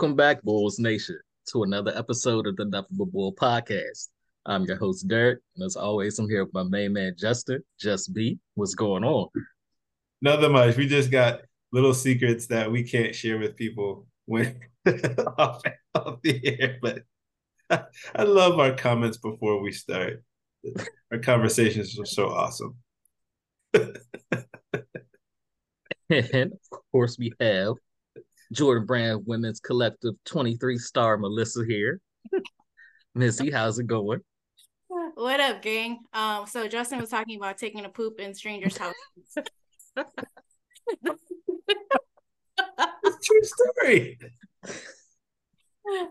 Welcome back, Bulls Nation, to another episode of the Ineffable Bull podcast. I'm your host, Derek, and as always, I'm here with my main man, Justin. Just B, what's going on? Nothing much. We just got little secrets that we can't share with people when off, off the air. But I love our comments before we start. Our conversations are so awesome. and of course, we have Jordan Brand Women's Collective 23 star Melissa here. Missy, how's it going? What up, gang? Um, so Justin was talking about taking a poop in strangers' houses. True story.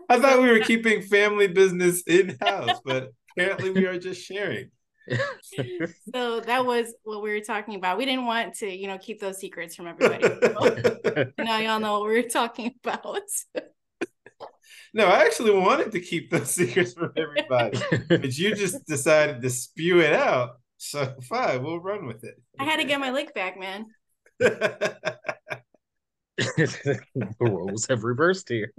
I thought we were keeping family business in house, but apparently we are just sharing. so that was what we were talking about. We didn't want to, you know, keep those secrets from everybody. So now y'all know what we were talking about. no, I actually wanted to keep those secrets from everybody, but you just decided to spew it out. So fine, we'll run with it. I had to get my lick back, man. the roles have reversed here.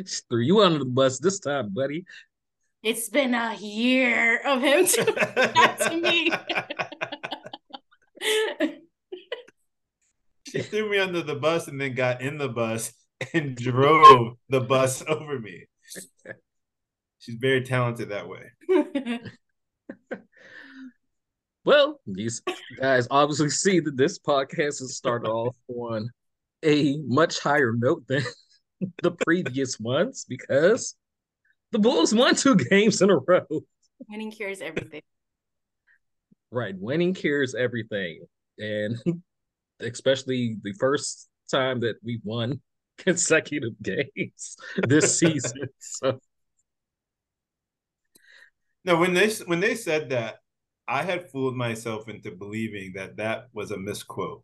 Just threw you under the bus this time, buddy. It's been a year of him to that to me. she threw me under the bus and then got in the bus and drove the bus over me. She's very talented that way. well, these guys obviously see that this podcast has started off on a much higher note than the previous ones because the Bulls won two games in a row. Winning cures everything. Right. Winning cures everything. And especially the first time that we won consecutive games this season. So no, when they when they said that, I had fooled myself into believing that that was a misquote.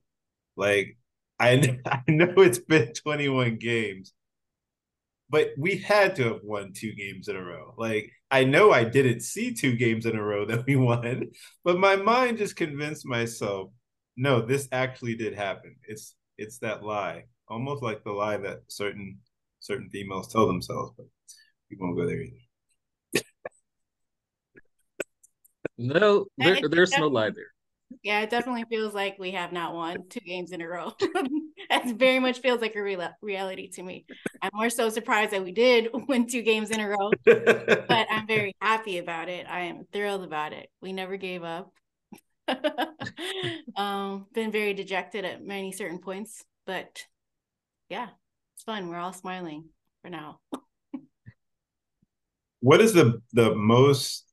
Like I I know it's been 21 games, but we had to have won two games in a row. Like I know I didn't see two games in a row that we won, but my mind just convinced myself, no, this actually did happen. It's it's that lie, almost like the lie that certain certain females tell themselves, but we won't go there either. no, there, there's no lie there. Yeah, it definitely feels like we have not won two games in a row. it very much feels like a real reality to me. I'm more so surprised that we did win two games in a row, but I'm very happy about it. I am thrilled about it. We never gave up. um, been very dejected at many certain points, but yeah, it's fun. We're all smiling for now. what is the the most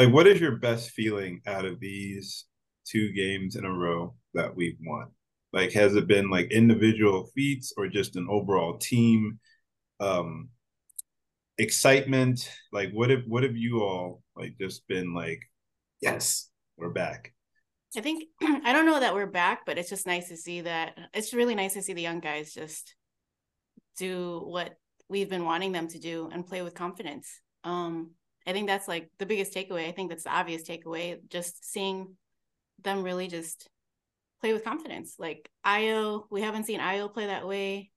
like what is your best feeling out of these two games in a row that we've won? Like has it been like individual feats or just an overall team um excitement? Like what have what have you all like just been like, yes, we're back? I think I don't know that we're back, but it's just nice to see that it's really nice to see the young guys just do what we've been wanting them to do and play with confidence. Um I think that's like the biggest takeaway. I think that's the obvious takeaway. Just seeing them really just play with confidence. Like Ayo, we haven't seen Ayo play that way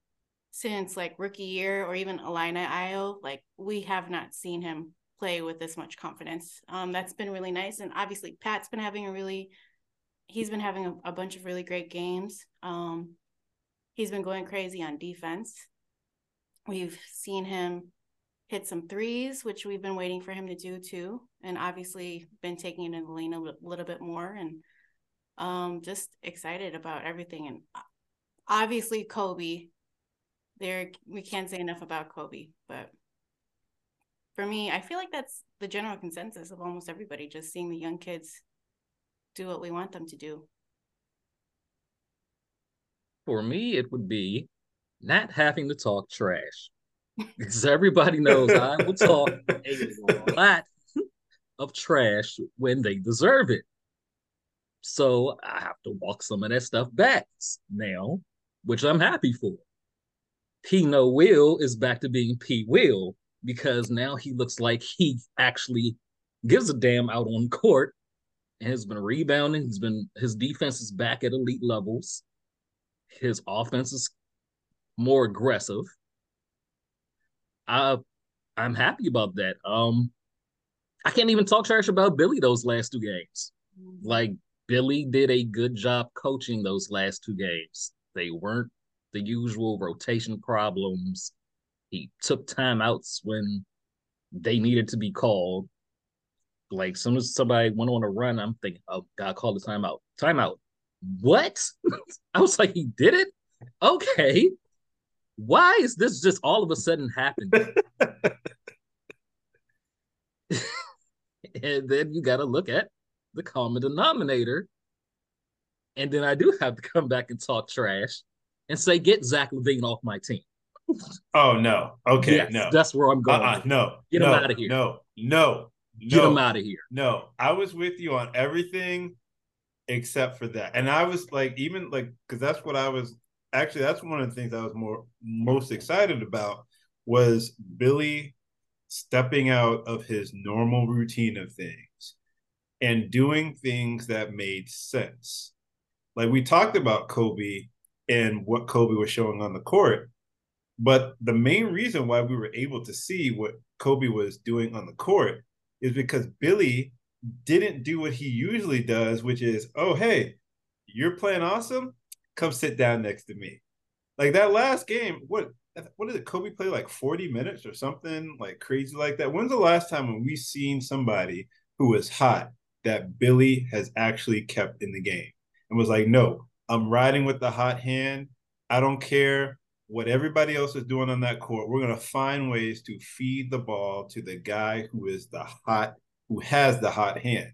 since like rookie year or even Alina Ayo. Like we have not seen him play with this much confidence. Um, that's been really nice. And obviously Pat's been having a really he's been having a, a bunch of really great games. Um, he's been going crazy on defense. We've seen him hit some threes, which we've been waiting for him to do too, and obviously been taking it in the lane a little bit more, and um, just excited about everything. And obviously Coby, there we can't say enough about Coby, but for me, I feel like that's the general consensus of almost everybody, just seeing the young kids do what we want them to do. For me, it would be not having to talk trash because everybody knows I will talk a lot of trash when they deserve it. So I have to walk some of that stuff back now, which I'm happy for. P No Will is back to being P Will because now he looks like he actually gives a damn out on court and has been rebounding. He's been his defense is back at elite levels. His offense is more aggressive. I I'm happy about that. Um I can't even talk trash about Billy those last two games. Mm-hmm. Like Billy did a good job coaching those last two games. They weren't the usual rotation problems. He took timeouts when they needed to be called. Like, soon as somebody went on a run, I'm thinking, oh, God call the timeout. Timeout. What? I was like, he did it? Okay. Why is this just all of a sudden happening? and then you got to look at the common denominator. And then I do have to come back and talk trash and say, get Zach LaVine off my team. oh, no. Okay. Yes, no. That's where I'm going. Uh-uh, no. Get no, him out of here. No. No. Get no, him out of here. No. I was with you on everything except for that. And I was like, even like, because that's what I was actually, that's one of the things I was more most excited about was Billy stepping out of his normal routine of things and doing things that made sense. Like we talked about Coby and what Coby was showing on the court, but the main reason why we were able to see what Coby was doing on the court is because Billy didn't do what he usually does, which is, oh, hey, you're playing awesome. Come sit down next to me. Like that last game, what what did it Coby play like 40 minutes or something like crazy like that? When's the last time when we seen somebody who was hot that Billy has actually kept in the game and was like, no, I'm riding with the hot hand. I don't care what everybody else is doing on that court. We're gonna find ways to feed the ball to the guy who is the hot, who has the hot hand.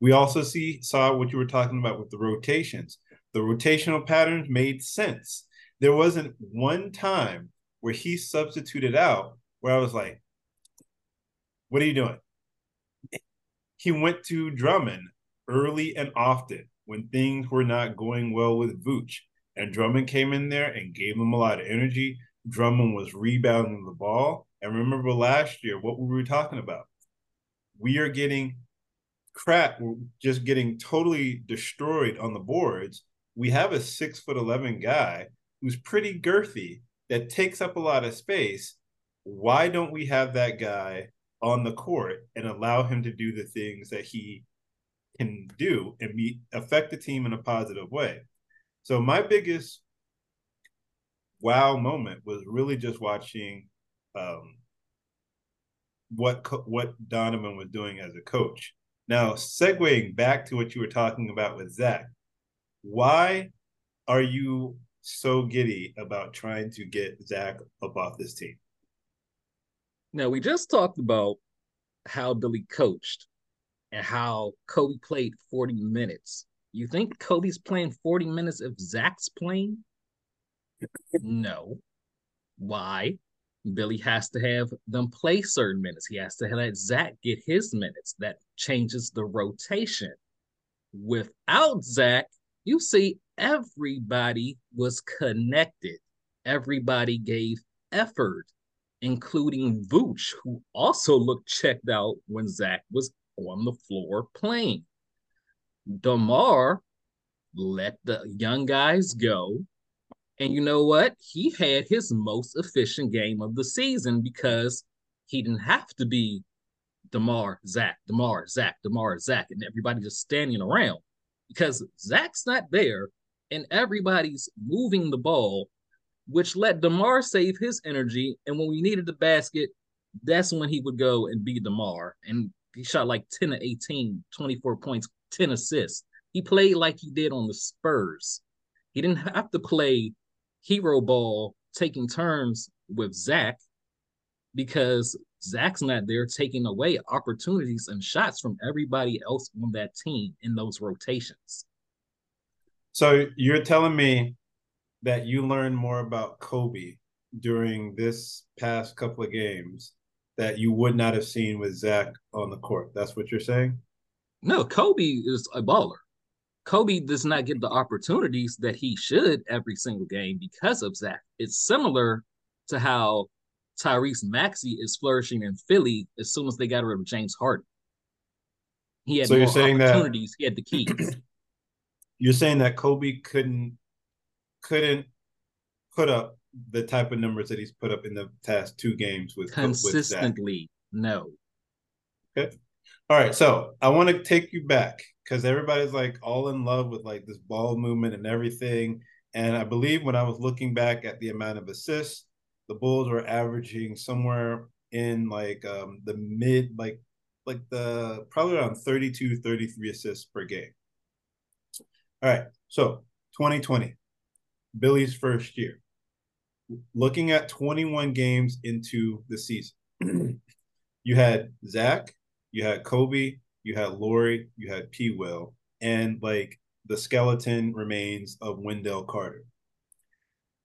We also see saw what you were talking about with the rotations. The rotational patterns made sense there wasn't one time where he substituted out where I was like, what are you doing? He went to Drummond early and often when things were not going well with Vooch. And Drummond came in there and gave him a lot of energy. Drummond was rebounding the ball. And remember last year, what we were talking about? We are getting crap, we're just getting totally destroyed on the boards. We have a six foot 11 guy who's pretty girthy that takes up a lot of space, why don't we have that guy on the court and allow him to do the things that he can do and be affect the team in a positive way? So my biggest wow moment was really just watching um, what what Donovan was doing as a coach. Now, segueing back to what you were talking about with Zach, why are you so giddy about trying to get Zach up off this team? Now we just talked about how Billy coached and how Coby played 40 minutes. You think Coby's playing 40 minutes if Zach's playing? no. Why? Billy has to have them play certain minutes. He has to let Zach get his minutes. That changes the rotation. Without Zach, you see everybody was connected. Everybody gave effort, including Vooch, who also looked checked out when Zach was on the floor playing. DeMar let the young guys go. And you know what? He had his most efficient game of the season because he didn't have to be DeMar, Zach, DeMar, Zach, DeMar, Zach, and everybody just standing around because Zach's not there and everybody's moving the ball, which let DeMar save his energy. And when we needed the basket, that's when he would go and be DeMar. And he shot like 10 to 18, 24 points, 10 assists. He played like he did on the Spurs. He didn't have to play hero ball taking turns with Zach because Zach's not there taking away opportunities and shots from everybody else on that team in those rotations. So you're telling me that you learned more about Coby during this past couple of games that you would not have seen with Zach on the court. That's what you're saying? No, Coby is a baller. Coby does not get the opportunities that he should every single game because of Zach. It's similar to how Tyrese Maxey is flourishing in Philly as soon as they got rid of James Harden. He had so more opportunities. That, he had the keys. You're saying that Coby couldn't couldn't put up the type of numbers that he's put up in the past two games with consistently. With no. Okay. All right. So I want to take you back because everybody's like all in love with like this ball movement and everything. And I believe when I was looking back at the amount of assists, the Bulls were averaging somewhere in like um the mid like like the probably around 32 33 assists per game. All right. So 2020, Billy's first year. Looking at 21 games into the season, you had Zach, you had Coby, you had Lauri, you had P. Will, and like the skeleton remains of Wendell Carter.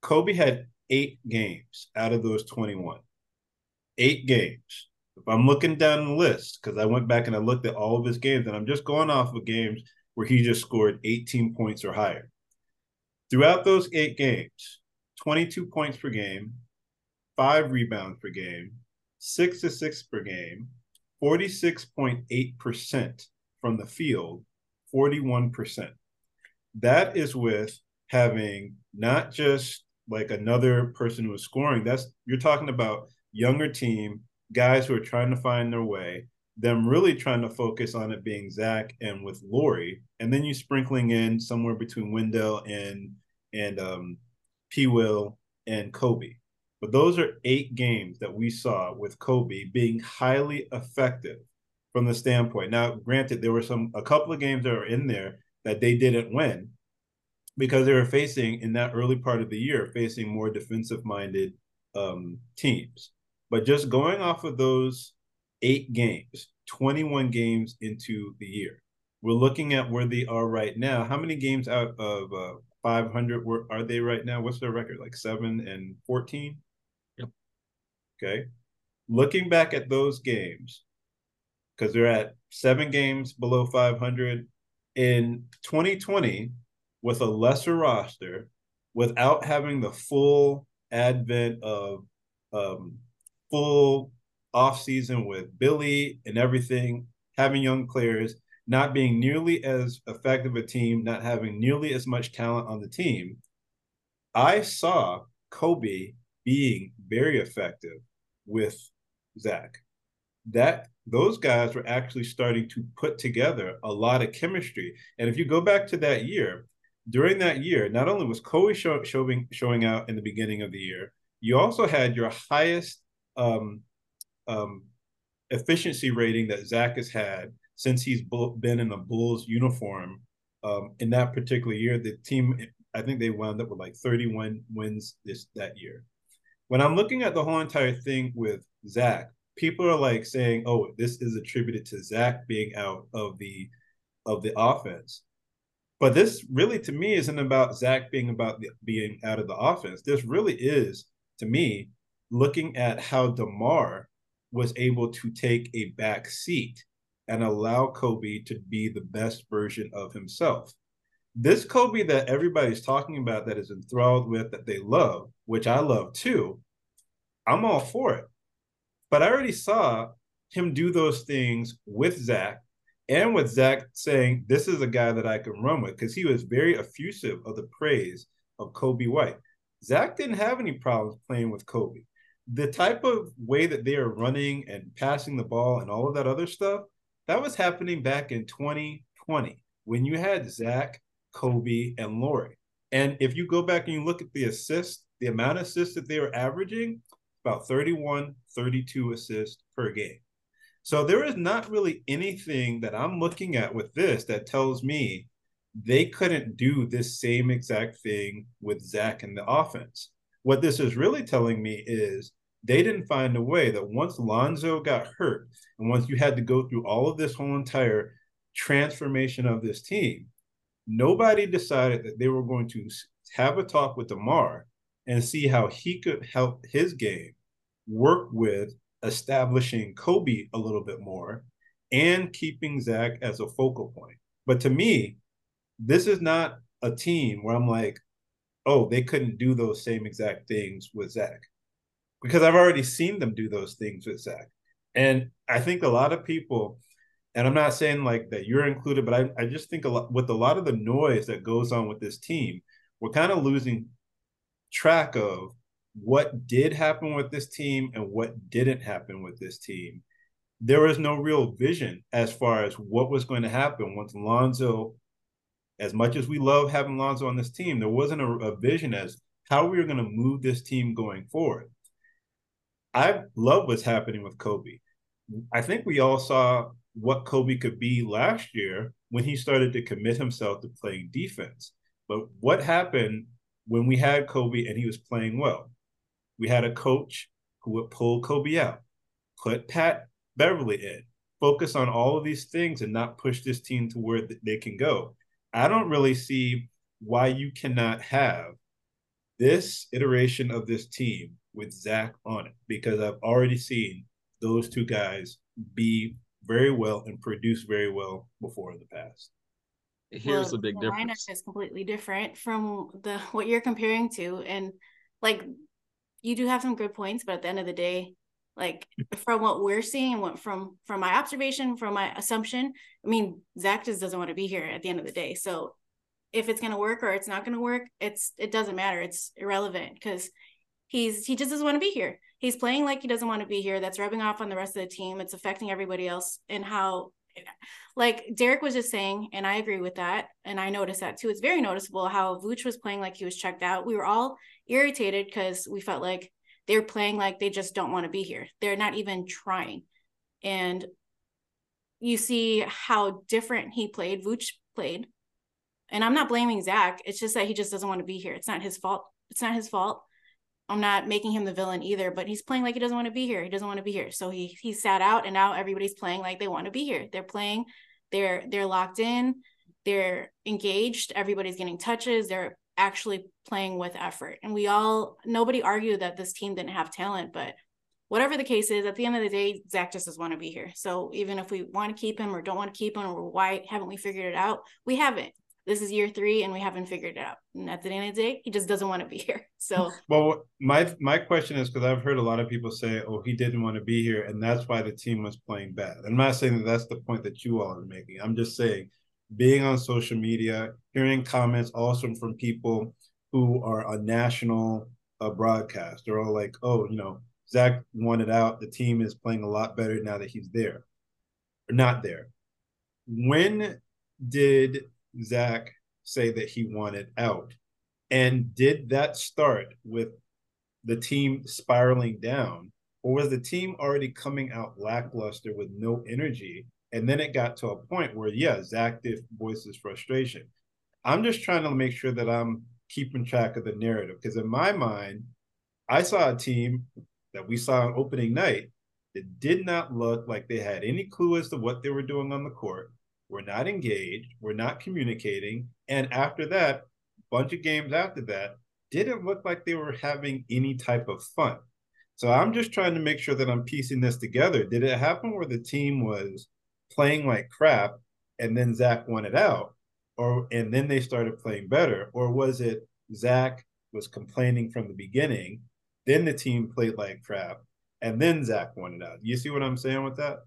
Coby had eight games out of those 21. Eight games. If I'm looking down the list, because I went back and I looked at all of his games, and I'm just going off of games where he just scored 18 points or higher. Throughout those eight games, 22 points per game, five rebounds per game, six assists per game, 46.8% from the field, 41%. That is with having not just like another person who is scoring. That's you're talking about younger team, guys who are trying to find their way, them really trying to focus on it being Zach and with Lauri, and then you sprinkling in somewhere between Wendell and and um, P. Will and Coby. But those are eight games that we saw with Coby being highly effective from the standpoint. Now, granted, there were some a couple of games that were in there that they didn't win because they were facing in that early part of the year facing more defensive minded um, teams. But just going off of those eight games, 21 games into the year, we're looking at where they are right now. How many games out of uh, 500 were, are they right now? What's their record? Like seven and 14? Yep. Okay. Looking back at those games, because they're at seven games below 500 in 2020 with a lesser roster, without having the full advent of um, full off season with Billy and everything, having young players, not being nearly as effective a team, not having nearly as much talent on the team, I saw Coby being very effective with Zach. That those guys were actually starting to put together a lot of chemistry. And if you go back to that year, during that year, not only was Coby show, showing showing out in the beginning of the year, you also had your highest um, um, efficiency rating that Zach has had since he's been in a Bulls uniform. Um, in that particular year, the team, I think they wound up with like 31 wins this that year when I'm looking at the whole entire thing with Zach, people are like saying, "Oh, this is attributed to Zach being out of the of the offense." But this really, to me, isn't about Zach being about the, being out of the offense. This really is, to me, looking at how Demar was able to take a back seat and allow Coby to be the best version of himself this Coby that everybody's talking about that is enthralled with that they love, which I love too, I'm all for it. But I already saw him do those things with Zach and with Zach saying, This is a guy that I can run with because he was very effusive of the praise of Coby White. Zach didn't have any problems playing with Coby. The type of way that they are running and passing the ball and all of that other stuff, that was happening back in 2020 when you had Zach Coby, and Lauri. And if you go back and you look at the assists, the amount of assists that they were averaging, about 31, 32 assists per game. So there is not really anything that I'm looking at with this that tells me they couldn't do this same exact thing with Zach and the offense. What this is really telling me is they didn't find a way that once Lonzo got hurt and once you had to go through all of this whole entire transformation of this team, nobody decided that they were going to have a talk with Demar and see how he could help his game work with establishing Coby a little bit more and keeping Zach as a focal point. But to me, this is not a team where I'm like, oh, they couldn't do those same exact things with Zach. Because I've already seen them do those things with Zach. And I think a lot of people and I'm not saying like that you're included, but I, I just think a lot with a lot of the noise that goes on with this team, we're kind of losing track of what did happen with this team and what didn't happen with this team, there was no real vision as far as what was going to happen once Lonzo, as much as we love having Lonzo on this team, there wasn't a, a vision as how we were going to move this team going forward. I love what's happening with Coby. I think we all saw what Coby could be last year when he started to commit himself to playing defense. But what happened when we had Coby and he was playing well? We had a coach who would pull Coby out, put Pat Beverley in, focus on all of these things and not push this team to where they can go. I don't really see why you cannot have this iteration of this team with Zach on it because I've already seen those two guys be very well and produce very well before in the past. Here's well, a big the difference. Lineup is completely different from the what you're comparing to, and like you do have some good points, but at the end of the day, like from what we're seeing and what from from my observation, from my assumption, I mean, Zach just doesn't want to be here at the end of the day. So if it's gonna work or it's not gonna work, it's it doesn't matter. It's irrelevant because he's he just doesn't want to be here he's playing like he doesn't want to be here. That's rubbing off on the rest of the team. It's affecting everybody else and how like Derek was just saying, and I agree with that. And I noticed that too. It's very noticeable how Vooch was playing like he was checked out. We were all irritated because we felt like they're playing like they just don't want to be here. They're not even trying. And you see how different he played, Vooch played. And I'm not blaming Zach. It's just that he just doesn't want to be here. It's not his fault. It's not his fault. I'm not making him the villain either, but he's playing like he doesn't want to be here. He doesn't want to be here. So he he sat out and now everybody's playing like they want to be here. They're playing, they're they're locked in, they're engaged, everybody's getting touches, they're actually playing with effort. And we all nobody argued that this team didn't have talent, but whatever the case is, at the end of the day, Zach just doesn't want to be here. So even if we want to keep him or don't want to keep him or why haven't we figured it out? We haven't this is year three and we haven't figured it out. And at the end of the day, he just doesn't want to be here. So well, my my question is because I've heard a lot of people say, "Oh, he didn't want to be here," and that's why the team was playing bad. I'm not saying that that's the point that you all are making. I'm just saying, being on social media, hearing comments also from people who are on national uh, broadcast, they're all like, "Oh, you know, Zach wanted out. The team is playing a lot better now that he's there, or not there." When did Zach say that he wanted out? And did that start with the team spiraling down, or was the team already coming out lackluster with no energy? And then it got to a point where, yeah, Zach did voice his frustration. I'm just trying to make sure that I'm keeping track of the narrative because in my mind, I saw a team that we saw on opening night that did not look like they had any clue as to what they were doing on the court we're not engaged, we're not communicating. And after that, bunch of games after that, didn't look like they were having any type of fun. So I'm just trying to make sure that I'm piecing this together. Did it happen where the team was playing like crap and then Zach won it out? Or and then they started playing better? Or was it Zach was complaining from the beginning, then the team played like crap, and then Zach won it out? You see what I'm saying with that?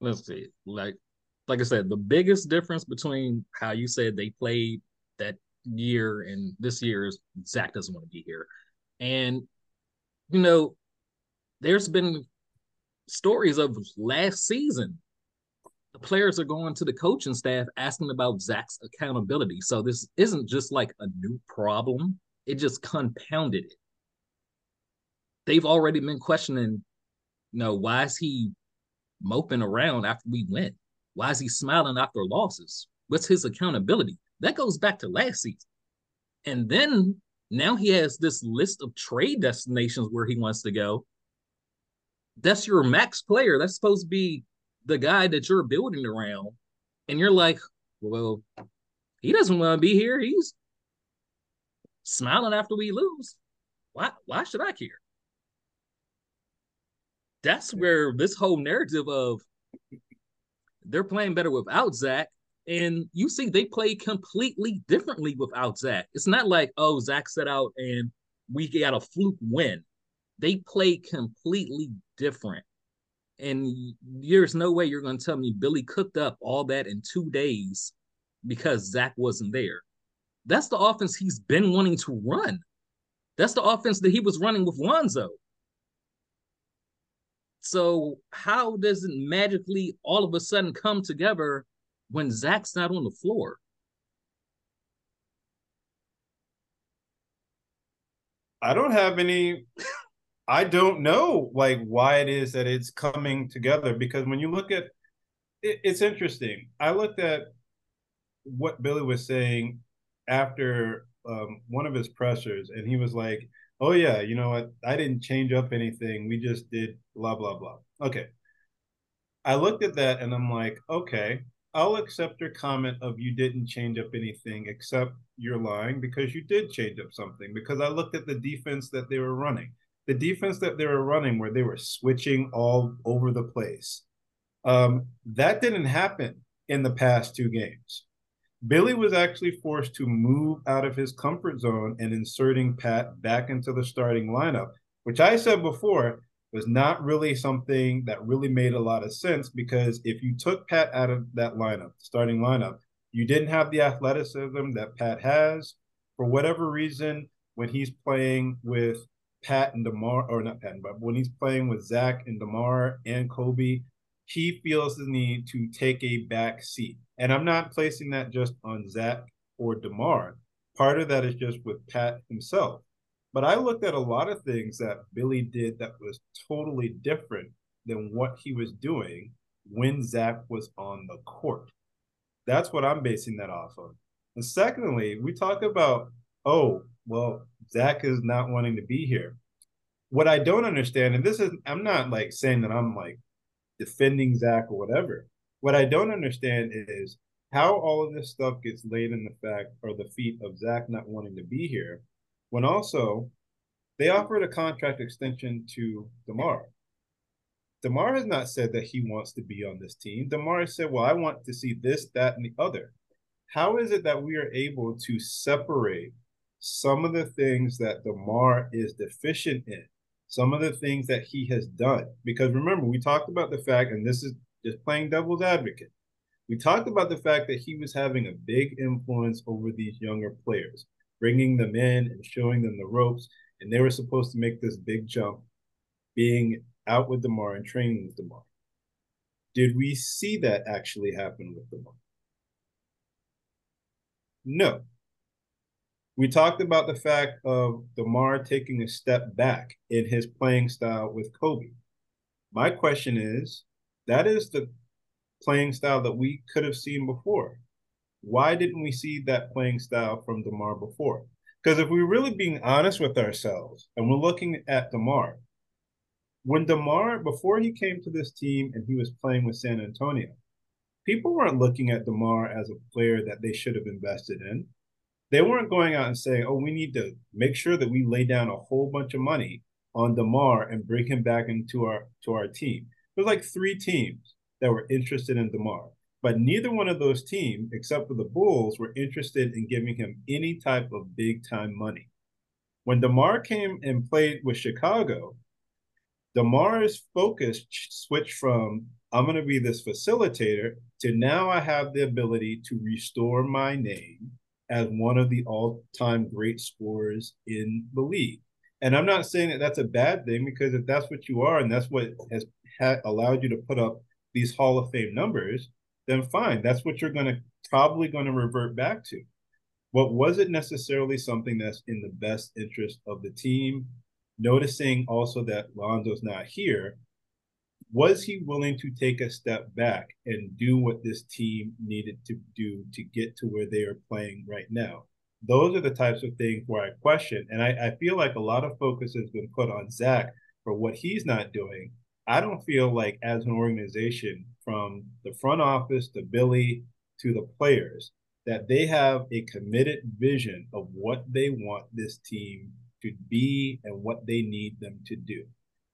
Let's see. Like like I said, the biggest difference between how you said they played that year and this year is Zach doesn't want to be here. And, you know, there's been stories of last season. The players are going to the coaching staff asking about Zach's accountability. So this isn't just like a new problem, it just compounded it. They've already been questioning, you know, why is he moping around after we win? Why is he smiling after losses? What's his accountability? That goes back to last season. And then now he has this list of trade destinations where he wants to go. That's your max player. That's supposed to be the guy that you're building around. And you're like, well, he doesn't want to be here. He's smiling after we lose. Why why should I care? That's where this whole narrative of they're playing better without Zach. And you see, they play completely differently without Zach. It's not like, oh, Zach set out and we got a fluke win. They play completely different. And there's no way you're going to tell me Billy cooked up all that in two days because Zach wasn't there. That's the offense he's been wanting to run. That's the offense that he was running with Lonzo. So how does it magically all of a sudden come together when Zach's not on the floor? I don't have any. I don't know like why it is that it's coming together because when you look at it, it's interesting. I looked at what Billy was saying after um, one of his pressers, and he was like, "Oh yeah, you know what? I didn't change up anything. We just did blah blah blah." Okay. I looked at that and I'm like, okay, I'll accept your comment of you didn't change up anything except you're lying because you did change up something because I looked at the defense that they were running. The defense that they were running where they were switching all over the place. Um, that didn't happen in the past two games. Billy was actually forced to move out of his comfort zone and inserting Pat back into the starting lineup, which I said before was not really something that really made a lot of sense because if you took Pat out of that lineup, starting lineup, you didn't have the athleticism that Pat has. For whatever reason, when he's playing with Pat and DeMar, or not Pat, but when he's playing with Zach and DeMar and Coby, he feels the need to take a back seat. And I'm not placing that just on Zach or DeMar. Part of that is just with Pat himself. But I looked at a lot of things that Billy did that was totally different than what he was doing when Zach was on the court. That's what I'm basing that off of. And secondly, we talk about, oh, well, Zach is not wanting to be here. What I don't understand, and this is, I'm not like saying that I'm like defending Zach or whatever. What I don't understand is how all of this stuff gets laid in the fact or the feet of Zach not wanting to be here when also they offered a contract extension to DeMar. DeMar has not said that he wants to be on this team. DeMar said, Well, I want to see this, that, and the other. How is it that we are able to separate some of the things that DeMar is deficient in, some of the things that he has done? Because remember, we talked about the fact, and this is just playing devil's advocate. We talked about the fact that he was having a big influence over these younger players bringing them in and showing them the ropes. And they were supposed to make this big jump, being out with DeMar and training with DeMar. Did we see that actually happen with DeMar? No. We talked about the fact of DeMar taking a step back in his playing style with Coby. My question is that is the playing style that we could have seen before why didn't we see that playing style from DeMar before? Because if we're really being honest with ourselves and we're looking at DeMar, when DeMar, before he came to this team and he was playing with San Antonio, people weren't looking at DeMar as a player that they should have invested in. They weren't going out and saying, oh, we need to make sure that we lay down a whole bunch of money on DeMar and bring him back into our to our team. There's like three teams that were interested in DeMar. But neither one of those teams, except for the Bulls, were interested in giving him any type of big time money. When DeMar came and played with Chicago, DeMar's focus switched from I'm going to be this facilitator to now I have the ability to restore my name as one of the all time great scorers in the league. And I'm not saying that that's a bad thing because if that's what you are and that's what has ha- allowed you to put up these Hall of Fame numbers, then fine. That's what you're going to probably going to revert back to. But was it necessarily something that's in the best interest of the team? Noticing also that Lonzo's not here, was he willing to take a step back and do what this team needed to do to get to where they are playing right now? Those are the types of things where I question. And I, I feel like a lot of focus has been put on Zach for what he's not doing. I don't feel like as an organization from the front office to Billy to the players that they have a committed vision of what they want this team to be and what they need them to do.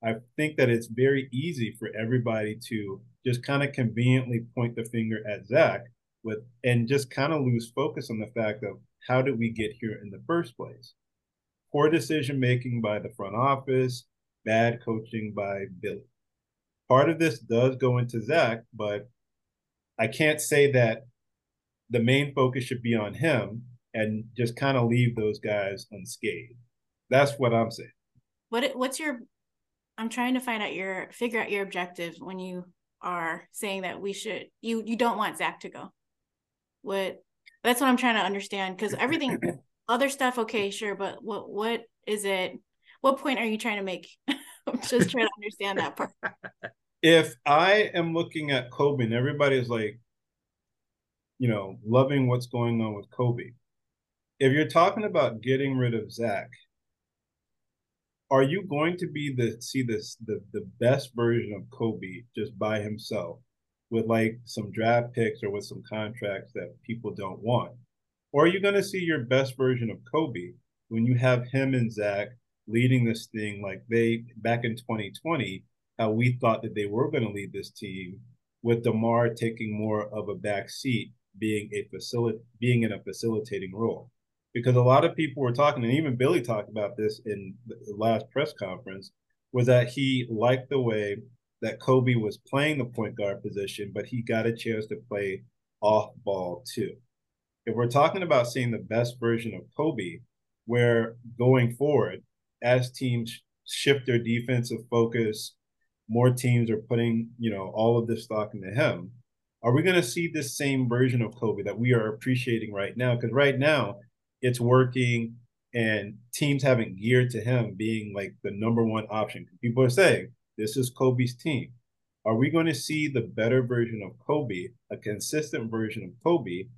I think that it's very easy for everybody to just kind of conveniently point the finger at Zach with and just kind of lose focus on the fact of how did we get here in the first place? Poor decision making by the front office, bad coaching by Billy part of this does go into Zach, but I can't say that the main focus should be on him and just kind of leave those guys unscathed. That's what I'm saying. What what's your I'm trying to find out your figure out your objective when you are saying that we should you you don't want Zach to go. What that's what I'm trying to understand because everything other stuff okay sure but what what is it what point are you trying to make? I'm just trying to understand that part. If I am looking at Coby and everybody's like, you know, loving what's going on with Coby, if you're talking about getting rid of Zach, are you going to be the see this the the best version of Coby just by himself with like some draft picks or with some contracts that people don't want? Or are you going to see your best version of Coby when you have him and Zach leading this thing like they back in 2020, how we thought that they were going to lead this team, with DeMar taking more of a back seat, being a facility being in a facilitating role because a lot of people were talking, and even Billy talked about this in the last press conference, was that he liked the way that Coby was playing the point guard position, but he got a chance to play off ball too. If we're talking about seeing the best version of Coby, where going forward, as teams shift their defensive focus, more teams are putting, you know, all of this stock into him. Are we going to see this same version of Coby that we are appreciating right now? Because right now, it's working and teams haven't geared to him being like the number one option. People are saying this is Coby's team. Are we going to see the better version of Coby, a consistent version of Coby,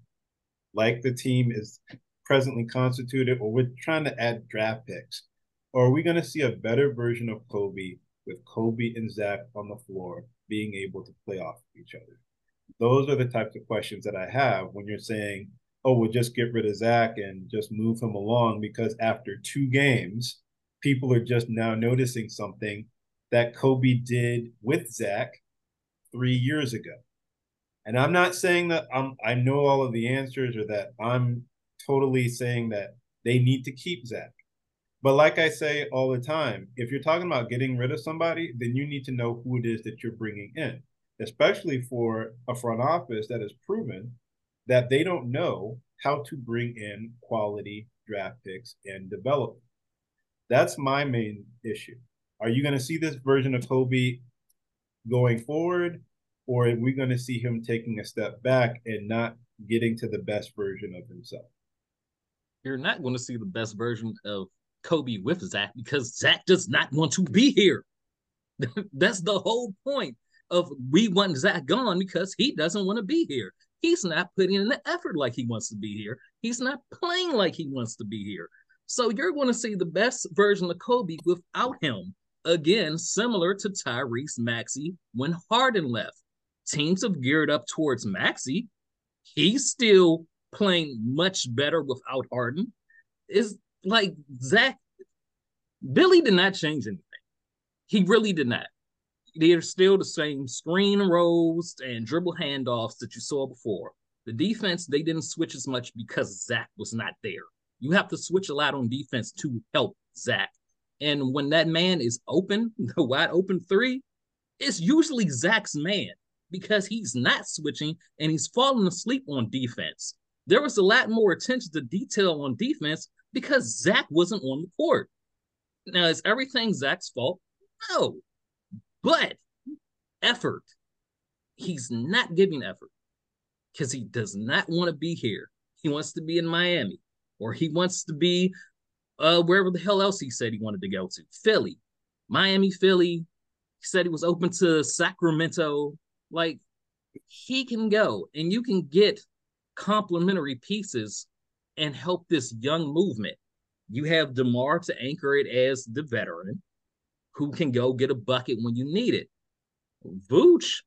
like the team is presently constituted, or we're trying to add draft picks? Or are we going to see a better version of Coby with Coby and Zach on the floor being able to play off of each other? Those are the types of questions that I have when you're saying oh, we'll just get rid of Zach and just move him along because after two games, people are just now noticing something that Coby did with Zach three years ago. And I'm not saying that I'm I know all of the answers or that I'm totally saying that they need to keep Zach. But like I say all the time, if you're talking about getting rid of somebody, then you need to know who it is that you're bringing in, especially for a front office that has proven that they don't know how to bring in quality draft picks and develop. That's my main issue. Are you going to see this version of Coby going forward, or are we going to see him taking a step back and not getting to the best version of himself? You're not going to see the best version of Coby with Zach because Zach does not want to be here. That's the whole point of we want Zach gone because he doesn't want to be here. He's not putting in the effort like he wants to be here. He's not playing like he wants to be here. So you're going to see the best version of Coby without him. Again, similar to Tyrese Maxey when Harden left. Teams have geared up towards Maxey. He's still playing much better without Harden. Is like Zach, Billy did not change anything. He really did not they're still the same screen rolls and dribble handoffs that you saw before. The defense, they didn't switch as much because Zach was not there. You have to switch a lot on defense to help Zach. And when that man is open, the wide open three, it's usually Zach's man because he's not switching and he's falling asleep on defense. There was a lot more attention to detail on defense because Zach wasn't on the court. Now, is everything Zach's fault? No. But effort, he's not giving effort because he does not want to be here. He wants to be in Miami or he wants to be uh, wherever the hell else he said he wanted to go to. Philly, Miami, Philly. He said he was open to Sacramento. Like he can go and you can get complementary pieces and help this young movement. You have DeMar to anchor it as the veteran who can go get a bucket when you need it. Vooch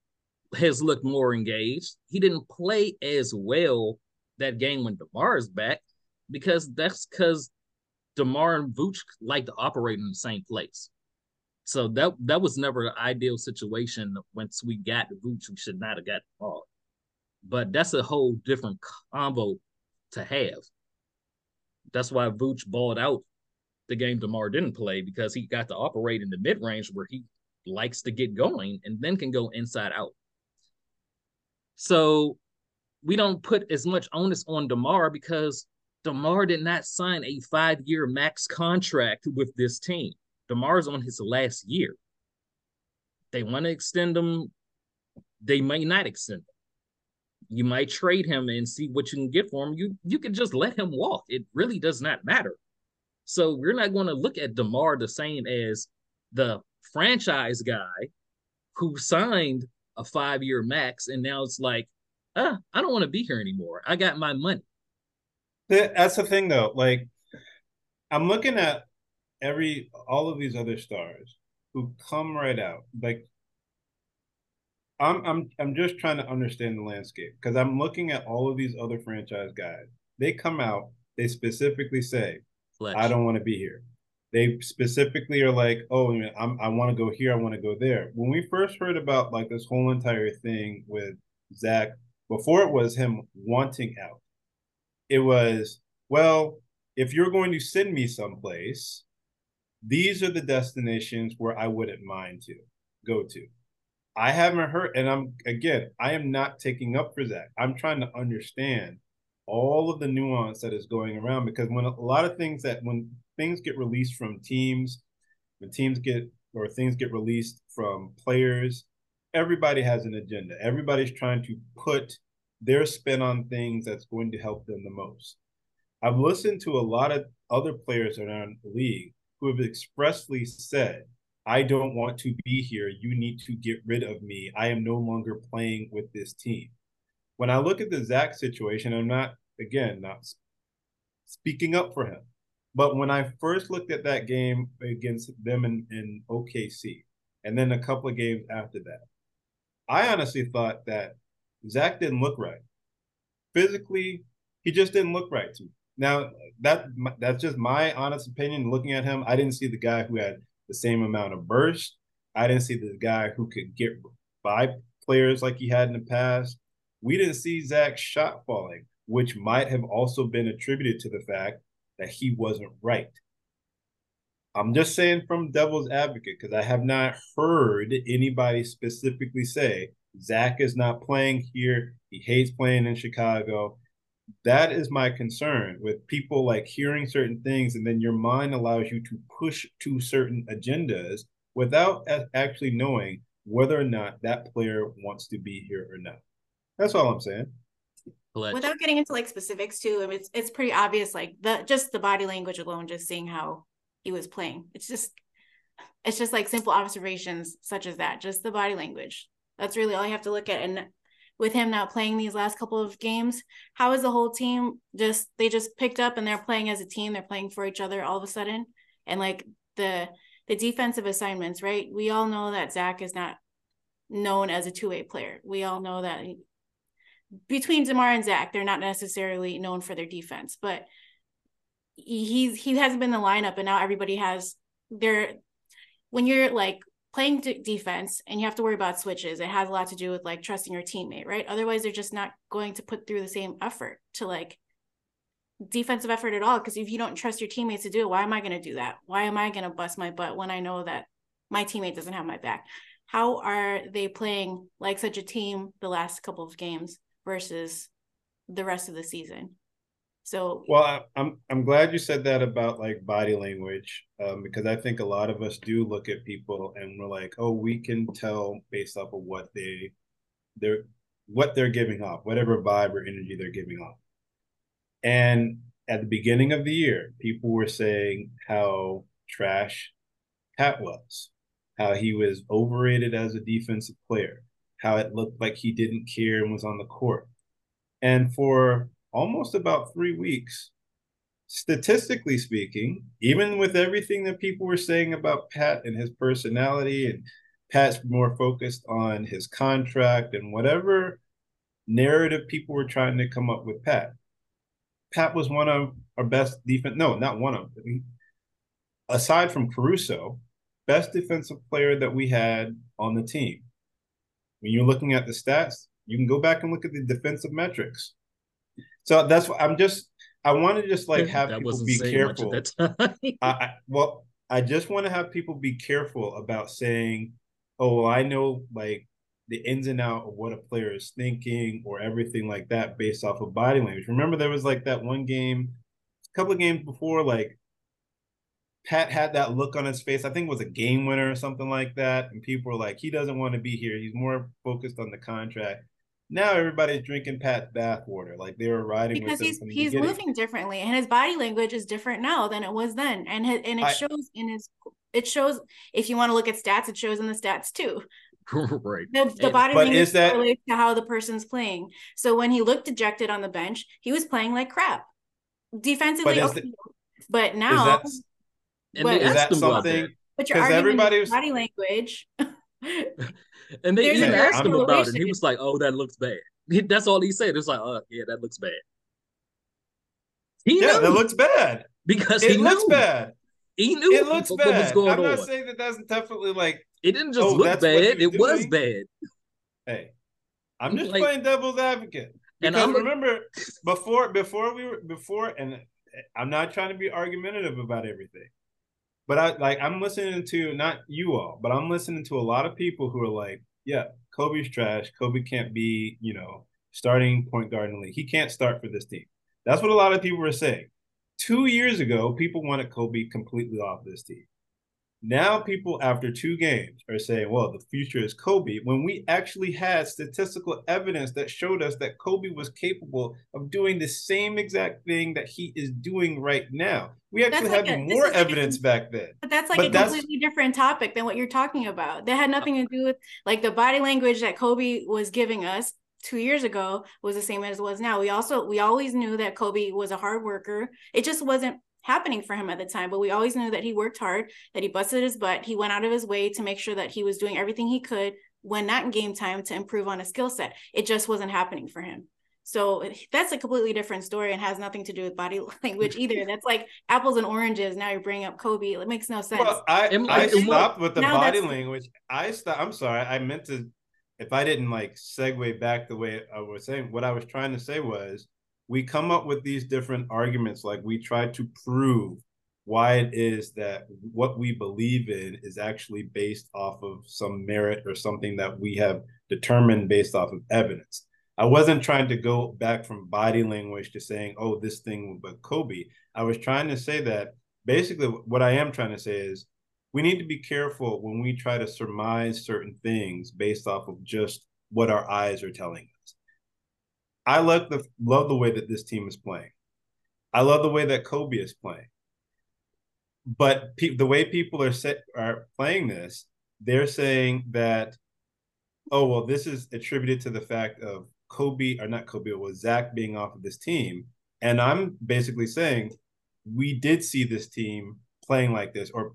has looked more engaged. He didn't play as well that game when DeMar is back because that's because DeMar and Vooch like to operate in the same place. So that that was never an ideal situation. Once we got Vooch, we should not have got DeMar. But that's a whole different combo to have. That's why Vooch balled out the game DeMar didn't play because he got to operate in the mid range where he likes to get going and then can go inside out. So we don't put as much onus on DeMar because DeMar did not sign a five year max contract with this team. DeMar's on his last year. They want to extend him. They may not extend him. You might trade him and see what you can get for him. You you can just let him walk. It really does not matter. So we're not going to look at DeMar the same as the franchise guy who signed a five year max, and now it's like, uh, I don't want to be here anymore. I got my money. That's the thing, though. Like, I'm looking at every all of these other stars who come right out. Like, I'm I'm I'm just trying to understand the landscape because I'm looking at all of these other franchise guys. They come out. They specifically say, "I don't want to be here." They specifically are like, "Oh, I'm, I want to go here. I want to go there." When we first heard about like this whole entire thing with Zach, before it was him wanting out, it was, well, if you're going to send me someplace, these are the destinations where I wouldn't mind to go to. I haven't heard, and I'm again, I am not taking up for Zach. I'm trying to understand all of the nuance that is going around because when a lot of things that when things get released from teams, when teams get or things get released from players, everybody has an agenda. Everybody's trying to put their spin on things that's going to help them the most. I've listened to a lot of other players around the league who have expressly said, I don't want to be here. You need to get rid of me. I am no longer playing with this team. When I look at the Zach situation, I'm not, again, not speaking up for him. But when I first looked at that game against them in, in OKC, and then a couple of games after that, I honestly thought that Zach didn't look right. Physically, he just didn't look right to me. Now that that's just my honest opinion. Looking at him, I didn't see the guy who had the same amount of burst. I didn't see the guy who could get by players like he had in the past. We didn't see Zach's shot falling, which might have also been attributed to the fact that he wasn't right. I'm just saying from devil's advocate because I have not heard anybody specifically say Zach is not playing here. He hates playing in Chicago. That is my concern with people like hearing certain things, and then your mind allows you to push to certain agendas without actually knowing whether or not that player wants to be here or not. That's all I'm saying. Without getting into like specifics too, I mean, it's it's pretty obvious. Like the just the body language alone, just seeing how he was playing. It's just it's just like simple observations such as that. Just the body language. That's really all you have to look at. And with him now playing these last couple of games, how is the whole team just they just picked up and they're playing as a team, they're playing for each other all of a sudden. And like the the defensive assignments, right? We all know that Zach is not known as a two-way player. We all know that he, between DeMar and Zach, they're not necessarily known for their defense, but he's he hasn't been the lineup and now everybody has their when you're like playing d- defense and you have to worry about switches it has a lot to do with like trusting your teammate right? Otherwise they're just not going to put through the same effort to like defensive effort at all because if you don't trust your teammates to do it why am i going to do that? Why am i going to bust my butt when i know that my teammate doesn't have my back? How are they playing like such a team the last couple of games versus the rest of the season so well, I'm I'm glad you said that about like body language, um, because I think a lot of us do look at people and we're like, oh, we can tell based off of what they they're what they're giving off, whatever vibe or energy they're giving off. And at the beginning of the year, people were saying how trash Pat was, how he was overrated as a defensive player, how it looked like he didn't care and was on the court. And for almost about three weeks. Statistically speaking, even with everything that people were saying about Pat and his personality, and Pat's more focused on his contract and whatever narrative people were trying to come up with Pat. Pat was one of our best defense. No, not one of them. Aside from Caruso, best defensive player that we had on the team. When you're looking at the stats, you can go back and look at the defensive metrics. So that's what I'm just. I want to just like have people be careful. I, I, well, I just want to have people be careful about saying, "Oh, well, I know like the ins and out of what a player is thinking or everything like that based off of body language." Remember, there was like that one game a couple of games before, like Pat had that look on his face. I think it was a game winner or something like that. And people were like, he doesn't want to be here. He's more focused on the contract. Now everybody's drinking Pat's bathwater. Like they were riding because he's he's moving differently, and his body language is different now than it was then, and his, and it I, shows in his. It shows if you want to look at stats, it shows in the stats too. right. The, the body language is that relates to how the person's playing. So when he looked dejected on the bench, he was playing like crap. Defensively, but, okay, the, but now and but, they asked him about that. But your everybody was... body language. and they even asked him about it. He was like, "Oh, that looks bad." That's all he said. It's like, "Oh, yeah, that looks bad." He yeah, knew. that looks bad because it he looks knew. bad. He knew it looks bad. was going I'm not on. saying that that's definitely like it didn't just oh, look bad. Was it doing. was bad. Hey, I'm just like, playing devil's advocate. Because and I'm remember before before we were before and I'm not trying to be argumentative about everything. But I like I'm listening to not you all, but I'm listening to a lot of people who are like, yeah, Coby's trash. Coby can't be, you know, starting point guard in the league. He can't start for this team. That's what a lot of people were saying. Two years ago, people wanted Coby completely off this team. Now people after two games are saying, well, the future is Coby, when we actually had statistical evidence that showed us that Coby was capable of doing the same exact thing that he is doing right now. We actually like had a, more evidence like back then. But that's like but a that's, completely different topic than what you're talking about. That had nothing to do with like the body language that Coby was giving us two years ago was the same as it was now. We also we always knew that Coby was a hard worker. It just wasn't happening for him at the time, but we always knew that he worked hard, that he busted his butt. He went out of his way to make sure that he was doing everything he could when not in game time to improve on a skill set. It just wasn't happening for him. So that's a completely different story and has nothing to do with body language either. That's like apples and oranges. Now you're bringing up Coby. It makes no sense. Well, I, I stopped with the body language. I stopped. I'm sorry. I meant to. If I didn't like segue back the way I was saying, what I was trying to say was we come up with these different arguments like we try to prove why it is that what we believe in is actually based off of some merit or something that we have determined based off of evidence. I wasn't trying to go back from body language to saying, oh, this thing with Coby. I was trying to say that basically what I am trying to say is we need to be careful when we try to surmise certain things based off of just what our eyes are telling I love the love the way that this team is playing. I love the way that Coby is playing. But pe- the way people are set are playing this, they're saying that, oh well, this is attributed to the fact of Coby or not Coby, was Zach being off of this team. And I'm basically saying we did see this team playing like this, or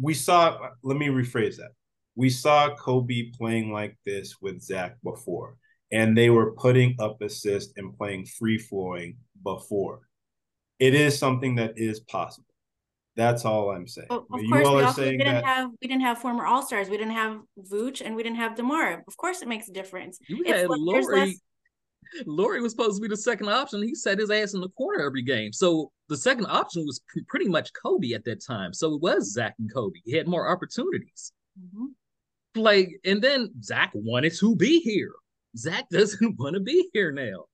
we saw. Let me rephrase that. We saw Coby playing like this with Zach before and they were putting up assists and playing free flowing before. It is something that is possible. That's all I'm saying. of you course, we also didn't that... have we didn't have former All Stars. We didn't have Vooch, and we didn't have DeMar. Of course, it makes a difference. You had Lauri. Less... Lauri was supposed to be the second option. He set his ass in the corner every game. So the second option was pretty much Coby at that time. So it was Zach and Coby. He had more opportunities. Mm-hmm. Like, and then Zach wanted to be here. Zach doesn't want to be here now.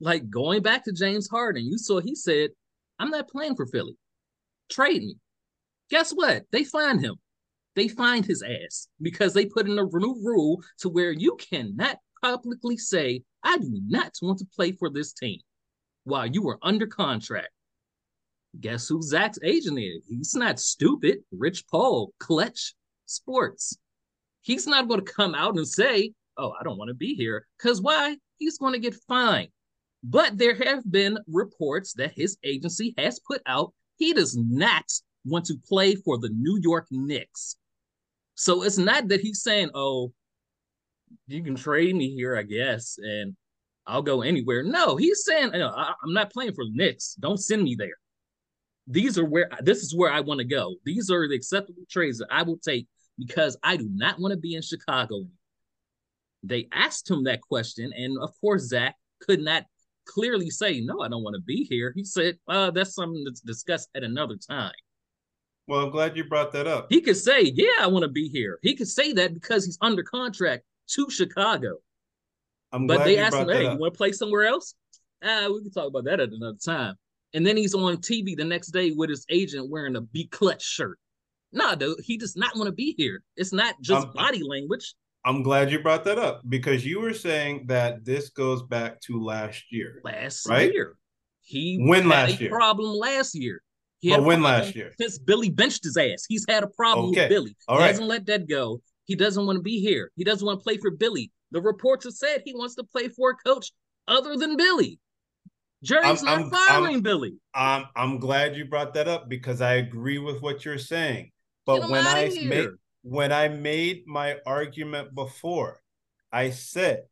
Like going back to James Harden, you saw he said, I'm not playing for Philly. Trade me. Guess what? They find him. They find his ass because they put in a new rule to where you cannot publicly say, I do not want to play for this team while you are under contract. Guess who Zach's agent is? He's not stupid. Rich Paul, Klutch Sports. He's not going to come out and say, oh, I don't want to be here. Because why? He's going to get fined. But there have been reports that his agency has put out he does not want to play for the New York Knicks. So it's not that he's saying, oh, you can trade me here, I guess, and I'll go anywhere. No, he's saying, no, I, am not playing for the Knicks. Don't send me there. These are where this is where I want to go. These are the acceptable trades that I will take because I do not want to be in Chicago anymore. They asked him that question, and of course, Zach could not clearly say, No, I don't want to be here. He said, uh, That's something that's discussed at another time. Well, I'm glad you brought that up. He could say, Yeah, I want to be here. He could say that because he's under contract to Chicago. I'm but they asked him, Hey, you want to play somewhere else? Ah, we can talk about that at another time. And then he's on TV the next day with his agent wearing a B clutch shirt. Nah, dude, he does not want to be here. It's not just um, body language. I'm glad you brought that up because you were saying that this goes back to last year. Last right? year. He when last year problem last year. He but when last year? Since Billy benched his ass. He's had a problem okay. with Billy. All he right. hasn't let that go. He doesn't want to be here. He doesn't want to play for Billy. The reports have said he wants to play for a coach other than Billy. Jerry's I'm, not I'm, firing I'm, Billy. I'm I'm glad you brought that up because I agree with what you're saying. But when I made when I made my argument before, I said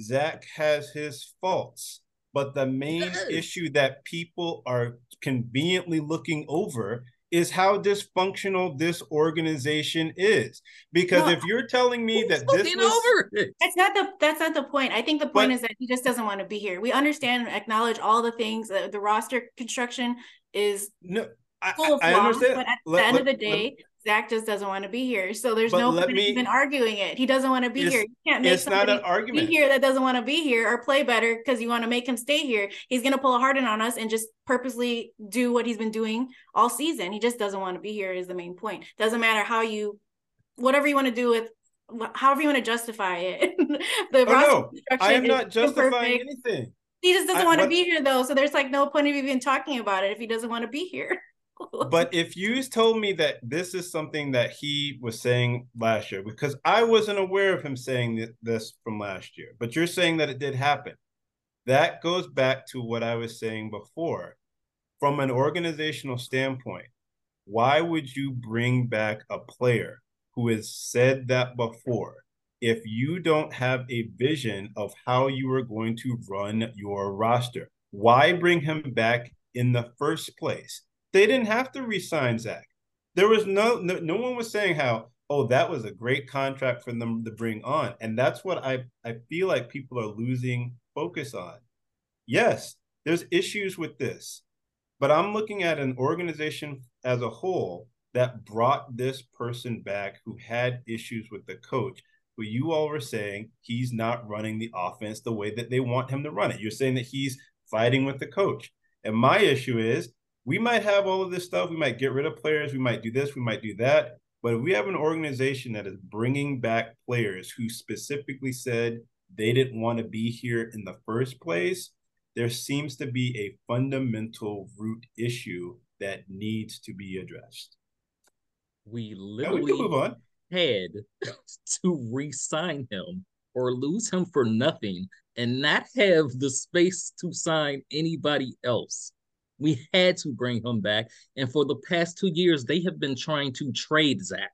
Zach has his faults, but the main issue that people are conveniently looking over is how dysfunctional this organization is. Because no, if you're telling me that this was, over that's not the that's not the point. I think the point but, is that he just doesn't want to be here. We understand and acknowledge all the things. Uh, the roster construction is no. Full of I, flaws, I but at let, the end let, of the day, Zach just doesn't want to be here. So there's no point me, even arguing it. He doesn't want to be here. You can't make it's not an argument. be here that doesn't want to be here or play better because you want to make him stay here. He's gonna pull a harden on us and just purposely do what he's been doing all season. He just doesn't want to be here is the main point. Doesn't matter how you whatever you want to do with however you want to justify it. the oh, no, I am not justifying anything. He just doesn't I, want to be here though. So there's like no point of even talking about it if he doesn't want to be here but if you told me that this is something that he was saying last year, because I wasn't aware of him saying this from last year, but you're saying that it did happen. That goes back to what I was saying before. From an organizational standpoint, why would you bring back a player who has said that before if you don't have a vision of how you are going to run your roster? Why bring him back in the first place? They didn't have to re-sign Zach. There was no, no no one was saying how oh that was a great contract for them to bring on, and that's what I I feel like people are losing focus on. Yes, there's issues with this, but I'm looking at an organization as a whole that brought this person back who had issues with the coach. But you all were saying he's not running the offense the way that they want him to run it. You're saying that he's fighting with the coach. And my issue is we might have all of this stuff. We might get rid of players. We might do this. We might do that. But if we have an organization that is bringing back players who specifically said they didn't want to be here in the first place, there seems to be a fundamental root issue that needs to be addressed. We literally we move on. had to re-sign him or lose him for nothing and not have the space to sign anybody else. We had to bring him back. And for the past two years, they have been trying to trade Zach.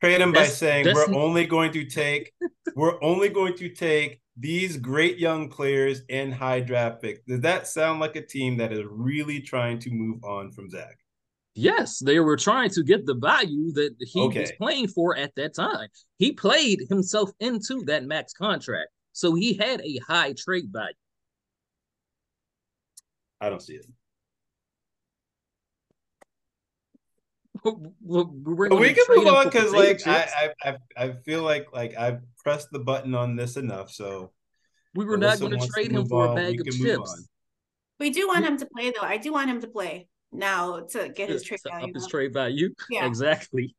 Trade him that's, by saying we're only going to take we're only going to take these great young players and high draft picks. Does that sound like a team that is really trying to move on from Zach? Yes, they were trying to get the value that he okay. was playing for at that time. He played himself into that max contract. So he had a high trade value. I don't see it. we can move on because like I, I I feel like like I've pressed the button on this enough. So we were not going to trade him for on, a bag of chips. We do want him to play though. I do want him to play now to get his trade value. Up his trade value. Yeah, exactly.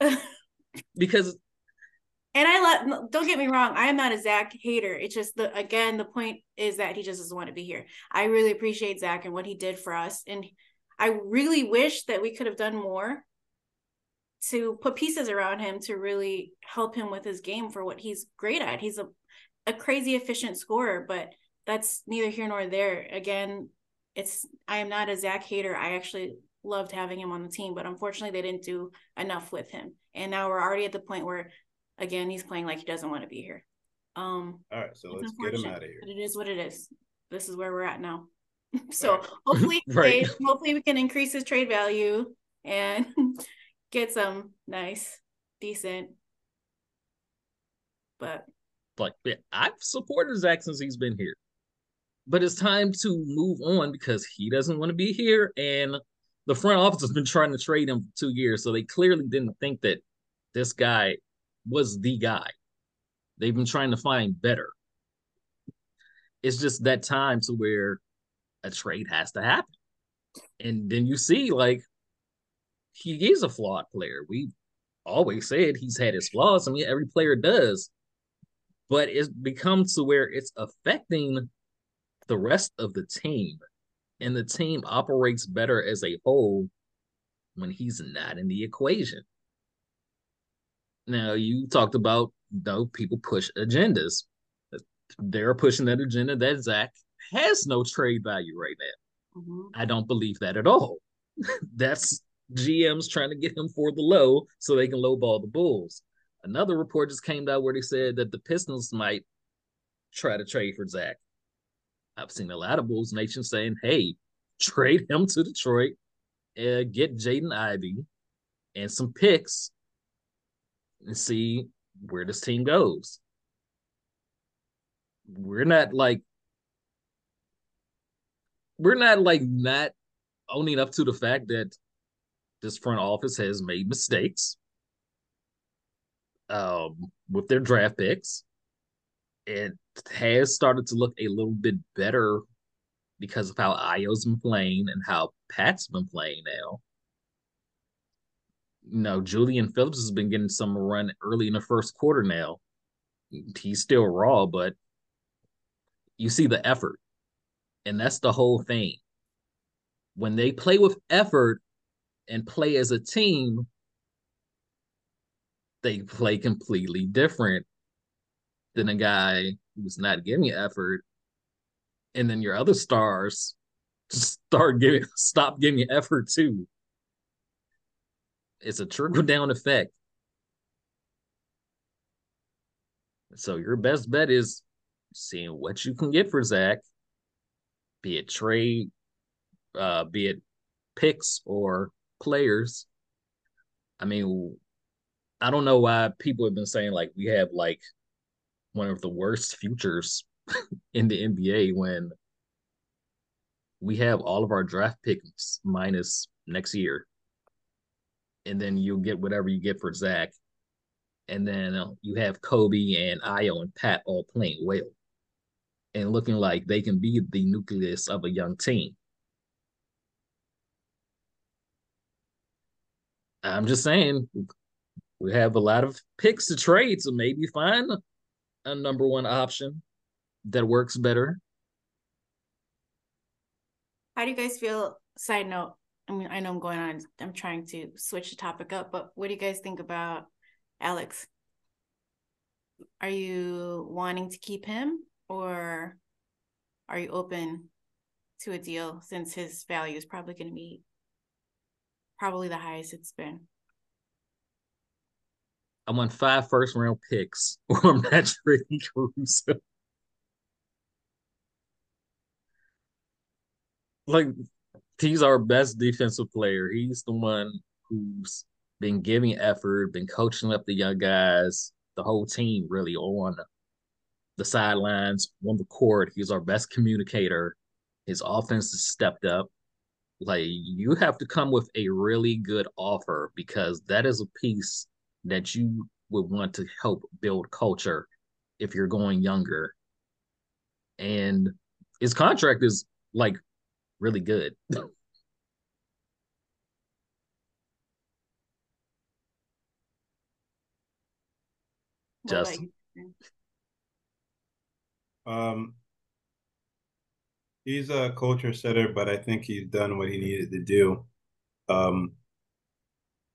because and I let don't get me wrong, I am not a Zach hater. It's just the again, the point is that he just doesn't want to be here. I really appreciate Zach and what he did for us. And I really wish that we could have done more to put pieces around him to really help him with his game for what he's great at. He's a, a crazy efficient scorer, but that's neither here nor there. Again, it's I am not a Zach hater. I actually loved having him on the team, but unfortunately they didn't do enough with him. And now we're already at the point where again, he's playing like he doesn't want to be here. Um, All right, so let's get him out of here. But it is what it is. This is where we're at now. so right. hopefully, right. hopefully we can increase his trade value and get some nice, decent. But but yeah, I've supported Zach since he's been here. But it's time to move on because he doesn't want to be here, and the front office has been trying to trade him for two years, so they clearly didn't think that this guy was the guy. They've been trying to find better. It's just that time to where a trade has to happen. And then you see, like, he is a flawed player. We always said he's had his flaws. I mean, every player does. But it's become to where it's affecting the rest of the team. And the team operates better as a whole when he's not in the equation. Now, you talked about though people push agendas. They're pushing that agenda that Zach has no trade value right now. Mm-hmm. I don't believe that at all. That's GMs trying to get him for the low so they can lowball the Bulls. Another report just came out where they said that the Pistons might try to trade for Zach. I've seen a lot of Bulls Nation saying, hey, trade him to Detroit, uh, get Jaden Ivey and some picks and see where this team goes. We're not like we're not like not owning up to the fact that this front office has made mistakes um, with their draft picks. It has started to look a little bit better because of how Ayo's been playing and how Pat's been playing now. You know, Julian Phillips has been getting some run early in the first quarter now. He's still raw, but you see the effort. And that's the whole thing. When they play with effort and play as a team, they play completely different than a guy who's not giving effort. And then your other stars start giving stop giving effort too. It's a trickle down effect. So your best bet is seeing what you can get for Zach, be it trade, uh, be it picks or players. I mean, I don't know why people have been saying like we have like one of the worst futures in the NBA when we have all of our draft picks minus next year. And then you'll get whatever you get for Zach. And then uh, you have Coby and Ayo and Pat all playing well and looking like they can be the nucleus of a young team. I'm just saying we have a lot of picks to trade, so maybe find a number one option that works better. How do you guys feel? Side note, I mean, I know I'm going on, I'm trying to switch the topic up, but what do you guys think about Alex? Are you wanting to keep him or are you open to a deal since his value is probably going to be probably the highest it's been. I want five first round picks, or I'm not trading Caruso. Like he's our best defensive player. He's the one who's been giving effort, been coaching up the young guys, the whole team really on the sidelines, on the court. He's our best communicator. His offense has stepped up like you have to come with a really good offer because that is a piece that you would want to help build culture if you're going younger and his contract is like really good just um he's a culture setter, but I think he's done what he needed to do. Um,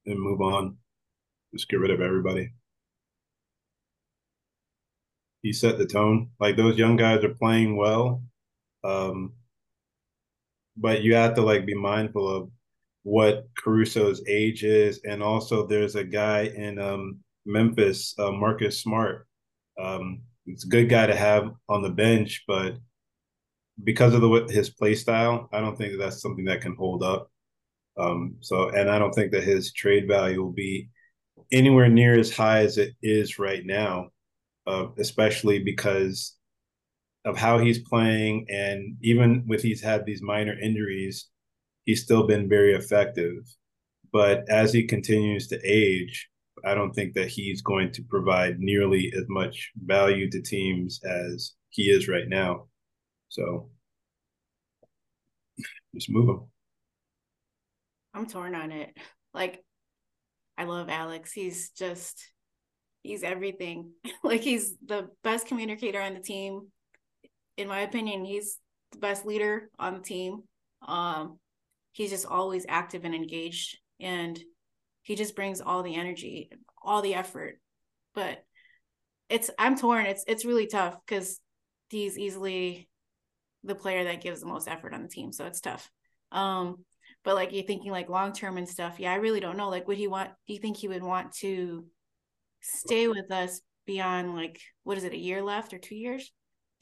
and move on. Just get rid of everybody. He set the tone. Like those young guys are playing well. Um, but you have to like be mindful of what Caruso's age is, and also there's a guy in um, Memphis, uh, Marcus Smart. Um, it's a good guy to have on the bench, but because of the his play style, I don't think that that's something that can hold up. Um, so, and I don't think that his trade value will be anywhere near as high as it is right now, uh, especially because of how he's playing, and even with he's had these minor injuries, he's still been very effective. But as he continues to age, I don't think that he's going to provide nearly as much value to teams as he is right now. So Just move him. I'm torn on it. Like, I love Alex. He's just, he's everything. like, he's the best communicator on the team. In my opinion, he's the best leader on the team. Um, he's just always active and engaged, and he just brings all the energy, all the effort. But it's I'm torn. It's it's really tough because he's easily the player that gives the most effort on the team, so it's tough. Um, but like you're thinking like long term and stuff. Yeah, I really don't know. Like, would he want? Do you think he would want to stay with us beyond like what is it, a year left or two years?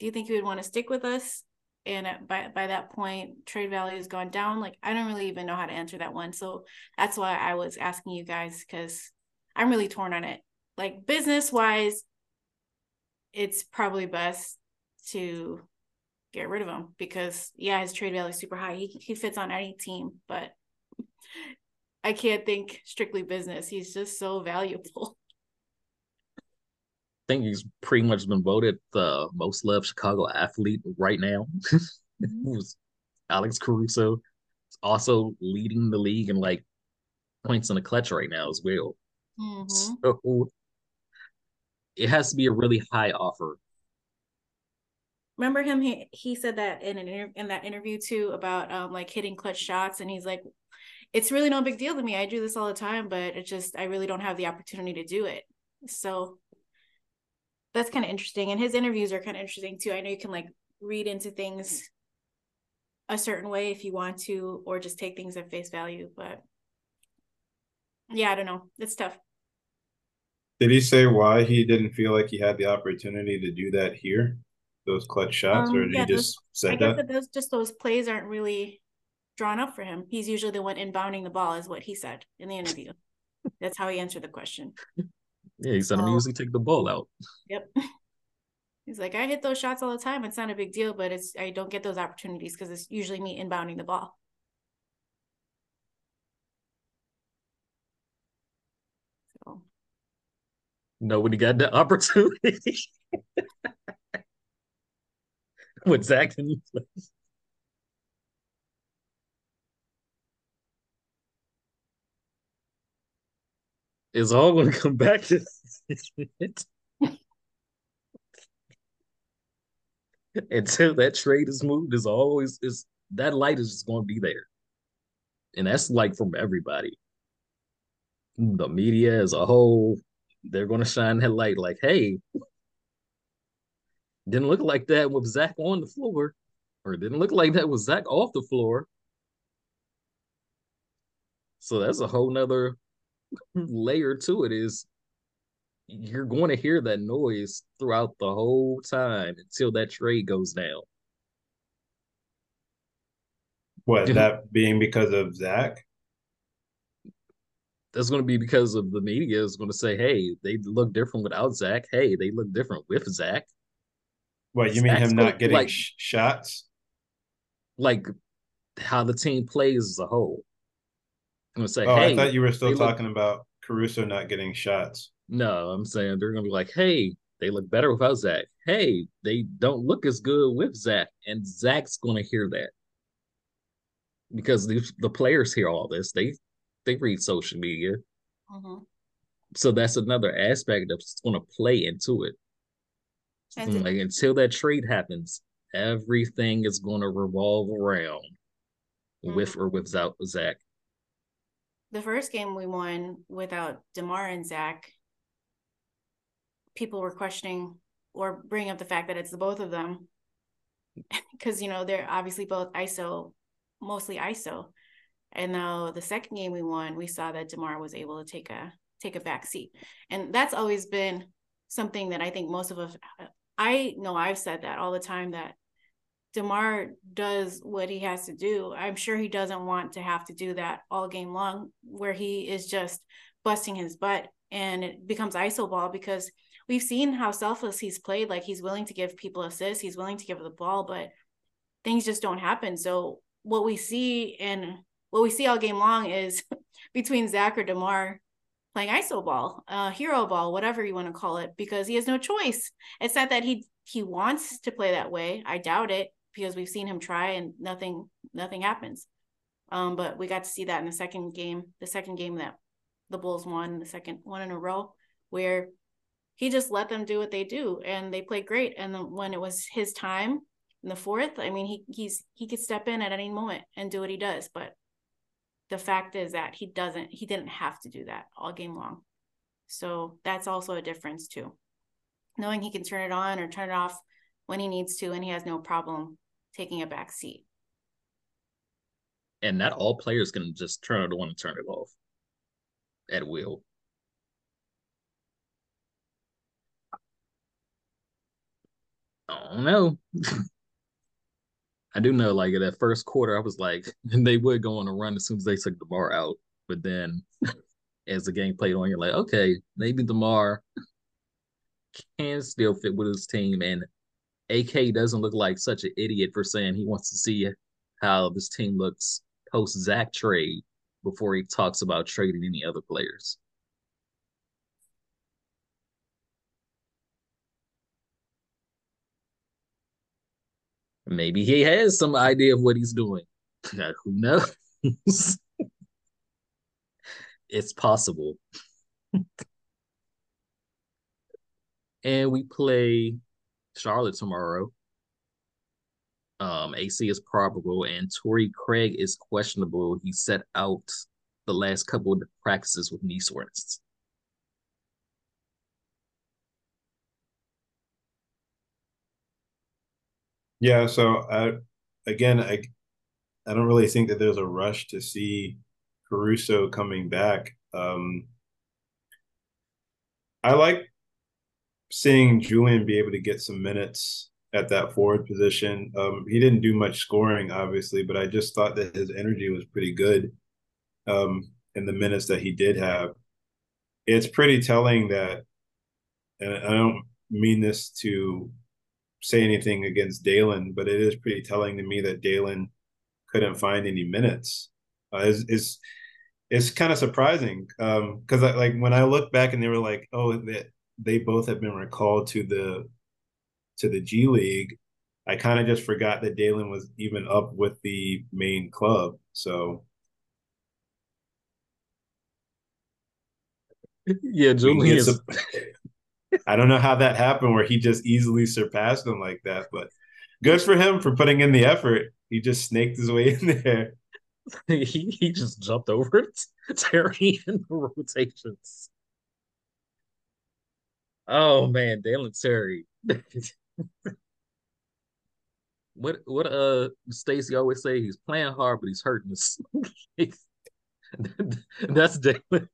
Do you think he would want to stick with us? And uh, by by that point, trade value has gone down. Like, I don't really even know how to answer that one. So that's why I was asking you guys because I'm really torn on it. Like business wise, it's probably best to get rid of him because yeah, his trade value is super high. He he fits on any team, but I can't think strictly business. He's just so valuable. I think he's pretty much been voted the most loved Chicago athlete right now. Alex Caruso. He's also leading the league in like points in the clutch right now as well. Mm-hmm. So it has to be a really high offer remember him he, he said that in an inter- in that interview too about um like hitting clutch shots and he's like it's really no big deal to me i do this all the time but it just i really don't have the opportunity to do it so that's kind of interesting and his interviews are kind of interesting too i know you can like read into things a certain way if you want to or just take things at face value but yeah i don't know it's tough did he say why he didn't feel like he had the opportunity to do that here those clutch shots, um, or did yeah, he just those, said I that? that those just those plays aren't really drawn up for him. He's usually the one inbounding the ball, is what he said in the interview. That's how he answered the question. Yeah, he said I'm usually take the ball out. Yep. He's like, I hit those shots all the time. It's not a big deal, but it's I don't get those opportunities because it's usually me inbounding the ball. So nobody got the opportunity. with Zach in place. It's all going to come back to it. Until that trade is moved, is always is that light is just going to be there, and that's like from everybody. The media as a whole, they're going to shine that light. Like, hey, didn't look like that with Zach on the floor, or didn't look like that with Zach off the floor. So that's a whole nother layer to it is you're going to hear that noise throughout the whole time until that trade goes down. What, that being because of Zach? That's going to be because of the media is going to say, hey, they look different without Zach. Hey, they look different with Zach. What you mean him not getting like, sh- shots? Like how the team plays as a whole. I'm gonna say, oh, hey, I thought you were still talking look... about Caruso not getting shots. No, I'm saying they're gonna be like, hey, they look better without Zach. Hey, they don't look as good with Zach, and Zach's gonna hear that because the the players hear all this. They they read social media, mm-hmm. so that's another aspect that's going to play into it. And like until that trade happens, everything is going to revolve around mm-hmm. with or without Zach. The first game we won without DeMar and Zach, people were questioning or bringing up the fact that it's the both of them because you know they're obviously both ISO, mostly ISO. And now the second game we won, we saw that DeMar was able to take a take a back seat, and that's always been something that I think most of us I know I've said that all the time that DeMar does what he has to do. I'm sure he doesn't want to have to do that all game long where he is just busting his butt and it becomes iso ball because we've seen how selfless he's played. Like he's willing to give people assists, he's willing to give the ball, but things just don't happen. So what we see and what we see all game long is between Zach or DeMar playing iso ball, uh, hero ball, whatever you want to call it, because he has no choice. It's not that he he wants to play that way. I doubt it because we've seen him try and nothing nothing happens. Um, but we got to see that in the second game, the second game that the Bulls won, the second one in a row, where he just let them do what they do and they played great. And then when it was his time in the fourth, I mean, he he's he could step in at any moment and do what he does. But the fact is that he doesn't, he didn't have to do that all game long. So that's also a difference too. Knowing he can turn it on or turn it off when he needs to, and he has no problem taking a back seat. And not all players can just turn it on and turn it off at will. I don't know. I do know, like, that first quarter, I was like, they would go on a run as soon as they took DeMar out. But then as the game played on, you're like, okay, maybe DeMar can still fit with his team. And AK doesn't look like such an idiot for saying he wants to see how this team looks post Zach trade before he talks about trading any other players. Maybe he has some idea of what he's doing. Who knows? it's possible. and we play Charlotte tomorrow. Um, AC is probable, and Torrey Craig is questionable. He set out the last couple of practices with knee soreness. Yeah, so I again I I don't really think that there's a rush to see Caruso coming back. Um, I like seeing Julian be able to get some minutes at that forward position. Um, he didn't do much scoring, obviously, but I just thought that his energy was pretty good um, in the minutes that he did have. It's pretty telling that, and I don't mean this to say anything against Dalen, but it is pretty telling to me that Dalen couldn't find any minutes. Uh, is is it's kind of surprising because um, like when I look back and they were like, oh, they both have been recalled to the to the G League. I kind of just forgot that Dalen was even up with the main club. So yeah, Julian is I don't know how that happened where he just easily surpassed him like that, but good for him for putting in the effort. He just snaked his way in there. he he just jumped over it, Terry in the rotations. Oh man, Dalen Terry. what what uh Stacey always say he's playing hard, but he's hurting us. That's Dalen.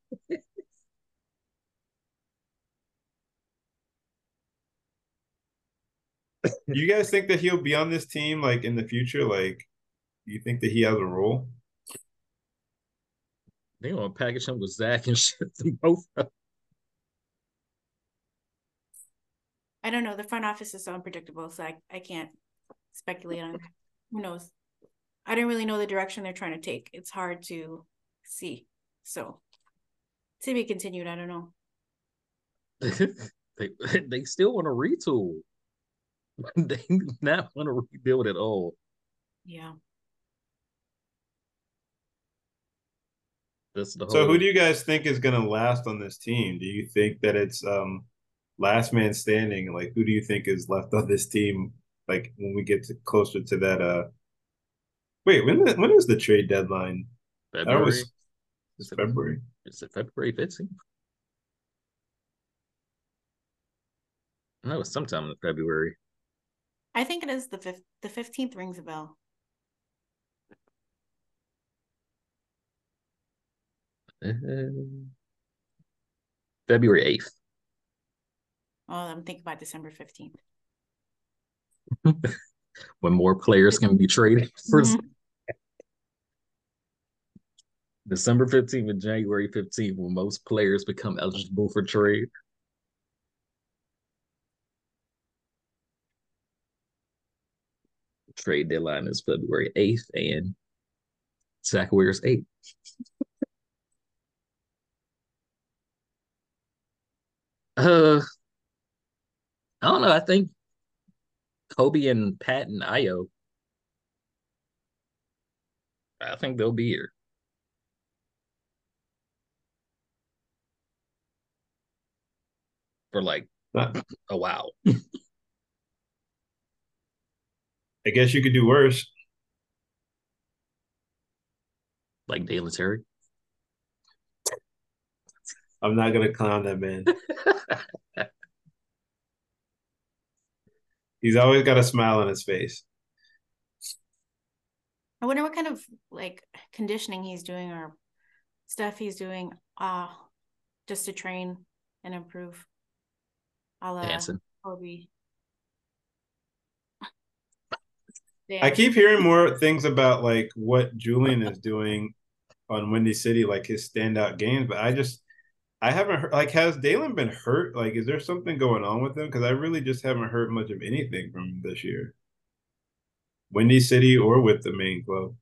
you guys think that he'll be on this team like in the future? Like, do you think that he has a role? They gonna package him with Zach and ship them both up. I don't know. The front office is so unpredictable, so I, I can't speculate on who knows. I don't really know the direction they're trying to take. It's hard to see. So to be continued, I don't know. they they still want to retool. they not want to rebuild at all. Yeah. That's the so whole... who do you guys think is going to last on this team? Do you think that it's um last man standing? Like who do you think is left on this team? Like when we get to closer to that uh wait, when when is the trade deadline? February. Was, it's February. Is it February 15th? No, it's sometime in February. I think it is the fifth. The fifteenth rings a bell. Uh, February eighth. Oh, I'm thinking about December fifteenth. when more players can be traded for mm-hmm. December 15th and January 15th, when most players become eligible for trade. trade deadline is February 8th, and Zach wears 8. uh, I don't know. I think Coby and Pat and Ayo I think they'll be here. For like a while. I guess you could do worse. Like Dalen Terry. I'm not gonna clown that man. He's always got a smile on his face. I wonder what kind of like conditioning he's doing or stuff he's doing uh just to train and improve. A la Dancing. Coby. I keep hearing more things about like what Julian is doing on Windy City, like his standout games, but I just I haven't heard like has Dalen been hurt? Like, is there something going on with him? Because I really just haven't heard much of anything from this year. Windy City or with the main club.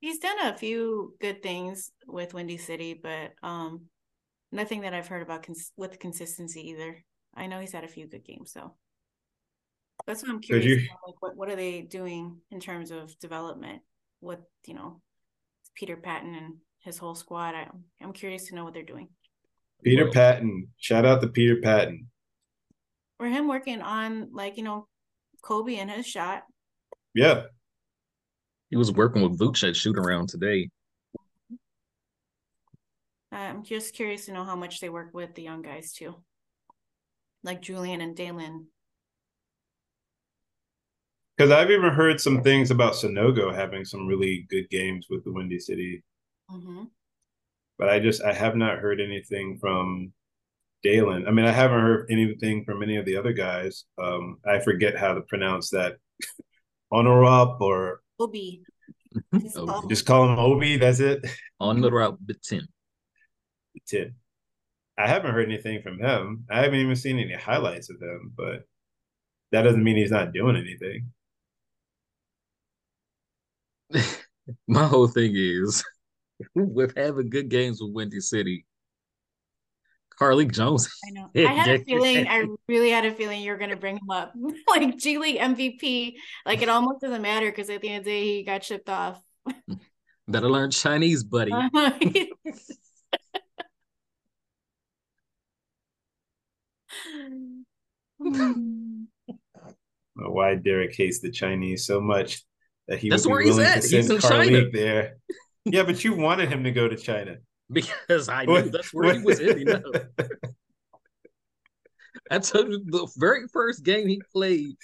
He's done a few good things with Windy City, but um nothing that I've heard about cons- with consistency either. I know he's had a few good games though. That's what I'm curious. You... About, like, what what are they doing in terms of development? with you know, Peter Patton and his whole squad. I, I'm curious to know what they're doing. Peter Patton. Shout out to Peter Patton. For him working on like, you know, Coby and his shot. Yeah. He was working with Vooch at shoot around today. I'm just curious to know how much they work with the young guys too. Like Julian and Dalen. Because I've even heard some things about Sanogo having some really good games with the Windy City. Mm-hmm but I just I have not heard anything from Dalen. I mean, I haven't heard anything from any of the other guys. Um, I forget how to pronounce that. Honorop or Obi. Just call, just call him Obi. That's it. Honorop Bitim. Bitim. I haven't heard anything from him. I haven't even seen any highlights of him, but that doesn't mean he's not doing anything. My whole thing is with having good games with Windy City. Carlik Jones. I know. I had a feeling. I really had a feeling you were going to bring him up, like G League MVP. Like it almost doesn't matter because at the end of the day, he got shipped off. Better learn Chinese, buddy. Why Derek hates the Chinese so much that he That's where he's at. He's in China. there yeah, but you wanted him to go to China because I knew that's where he was in. You know, I told you the very first game he played,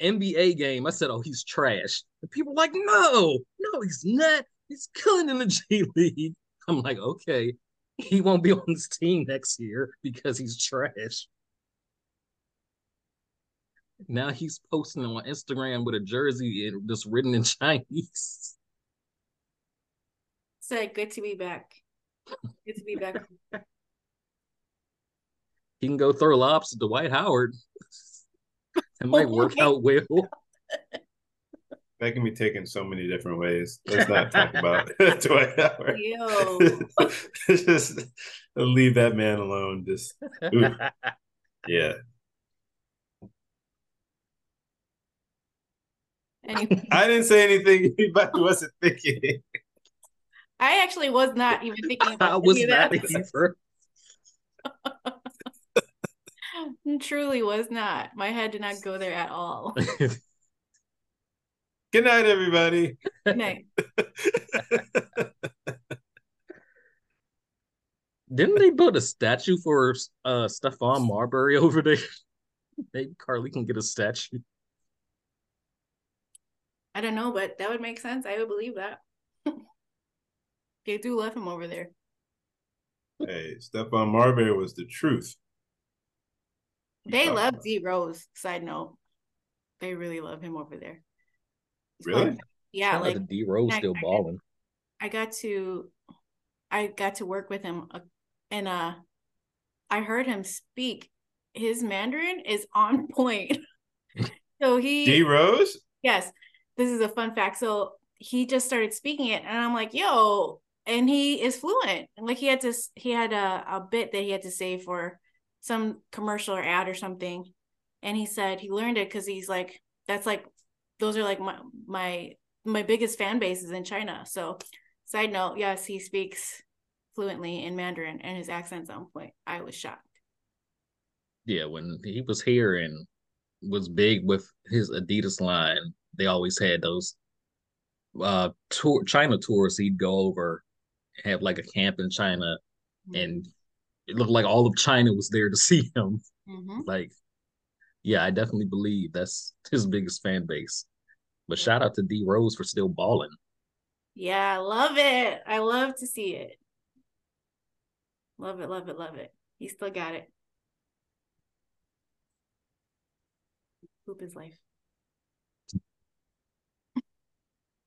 NBA game. I said, "Oh, he's trash." And people were like, "No, no, he's not. He's killing in the G League." I'm like, "Okay, he won't be on this team next year because he's trash." Now he's posting on Instagram with a jersey and just written in Chinese. Said, good to be back. Good to be back. he can go throw lobs to Dwight Howard. It might oh, work out well. That can be taken so many different ways. Let's not talk about Dwight Howard. Just leave that man alone. Just ooh. yeah. Anyway. I didn't say anything anybody wasn't thinking. I actually was not even thinking about I was not either. Truly was not. My head did not go there at all. Good night, everybody. Good night. Didn't they build a statue for uh Stephon Marbury over there? Maybe Carlik can get a statue. I don't know, but that would make sense. I would believe that. They do love him over there. Hey, Stephon Marbury was the truth. They love D Rose. Side note, they really love him over there. really? yeah, like D Rose still I, balling. I got to, I got to work with him, uh, and uh, I heard him speak. His Mandarin is on point. so he D Rose. Yes, this is a fun fact. So he just started speaking it, and I'm like, "Yo, and he is fluent. Like he had to, he had a, a bit that he had to say for some commercial or ad or something, and he said he learned it because he's like, that's like, those are like my my my biggest fan base is in China. So, side note, yes, he speaks fluently in Mandarin and his accent's on point. I was shocked. Yeah, when he was here and was big with his Adidas line, they always had those uh tour China tours. He'd go over, have like a camp in China, mm-hmm. and it looked like all of China was there to see him. Mm-hmm. Like, yeah, I definitely believe that's his biggest fan base. But shout out to D Rose for still balling. Yeah, I love it. I love to see it. Love it, love it, love it. He still got it. Hoop is life.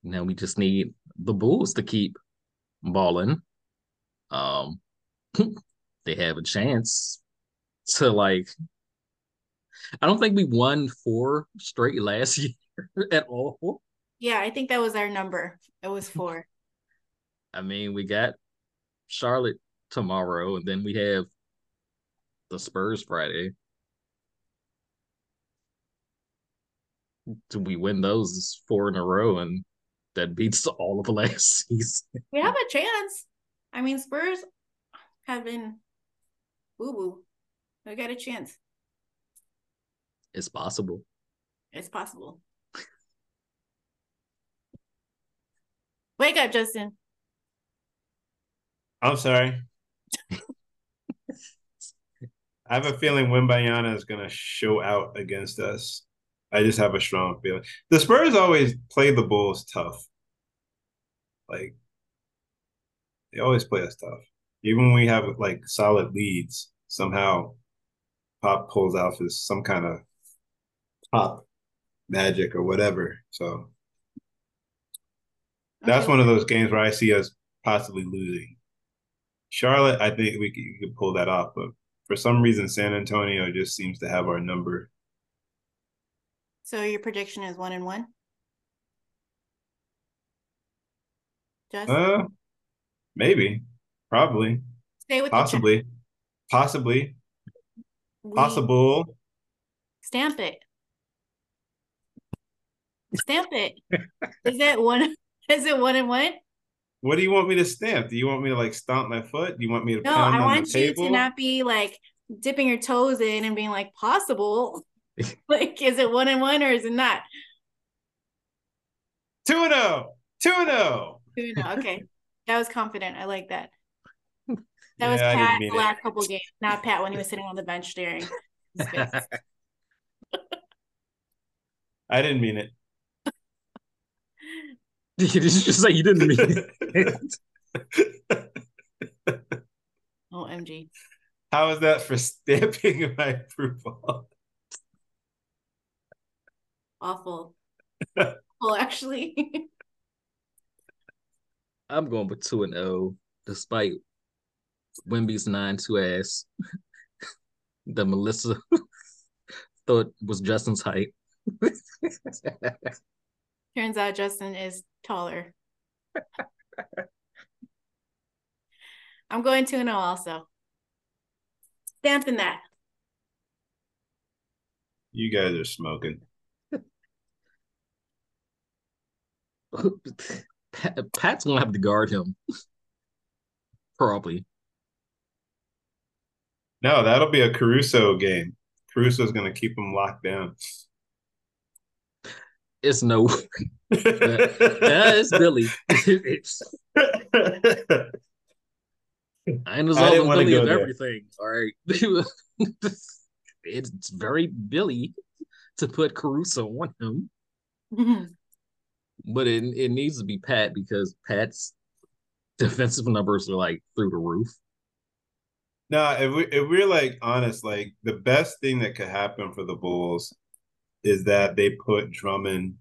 Now we just need the Bulls to keep balling. Um, they have a chance to like. I don't think we won four straight last year at all. Yeah, I think that was our number. It was four. I mean, we got Charlotte tomorrow, and then we have the Spurs Friday. Do we win those four in a row, and that beats all of the last season? We have a chance. I mean, Spurs have been boo boo. We got a chance. It's possible. It's possible. Wake up, Justin. I'm sorry. I have a feeling Wembanyama is going to show out against us. I just have a strong feeling. The Spurs always play the Bulls tough. Like they always play us tough. Even when we have like solid leads, somehow Pop pulls out his some kind of pop magic or whatever. So that's okay. one of those games where I see us possibly losing. Charlotte, I think we could, we could pull that off, but for some reason, San Antonio just seems to have our number. So your prediction is one and one. Just uh, maybe, probably, stay with possibly, possibly, we possible. Stamp it. Stamp it. is it one? Is it one and one? What do you want me to stamp? Do you want me to like stomp my foot? Do you want me to? No, I want you to not be like dipping your toes in and being like possible. like, is it one and one or is it not? Two and zero. Two and zero. Two. Okay, that was confident. I like that. That yeah, was Pat the last it. couple games, not Pat when he was sitting on the bench staring. I didn't mean it. Did you just say you didn't mean it? Oh, OMG. How is that for stamping my approval? Awful. well, actually. I'm going with 2 and 0, despite Wemby's 9 2 ass that Melissa thought was Justin's height. Turns out Justin is taller. I'm going 2 and 0 also. Stamping that. You guys are smoking. Pat's gonna have to guard him. Probably. No, that'll be a Caruso game. Caruso's gonna keep him locked down. It's no. that is Billy. it's, I ain't I Billy of there. everything. All right. it's very Billy to put Caruso on him. But it it needs to be Pat because Pat's defensive numbers are like through the roof. No, if we if we're like honest, like the best thing that could happen for the Bulls is that they put Drummond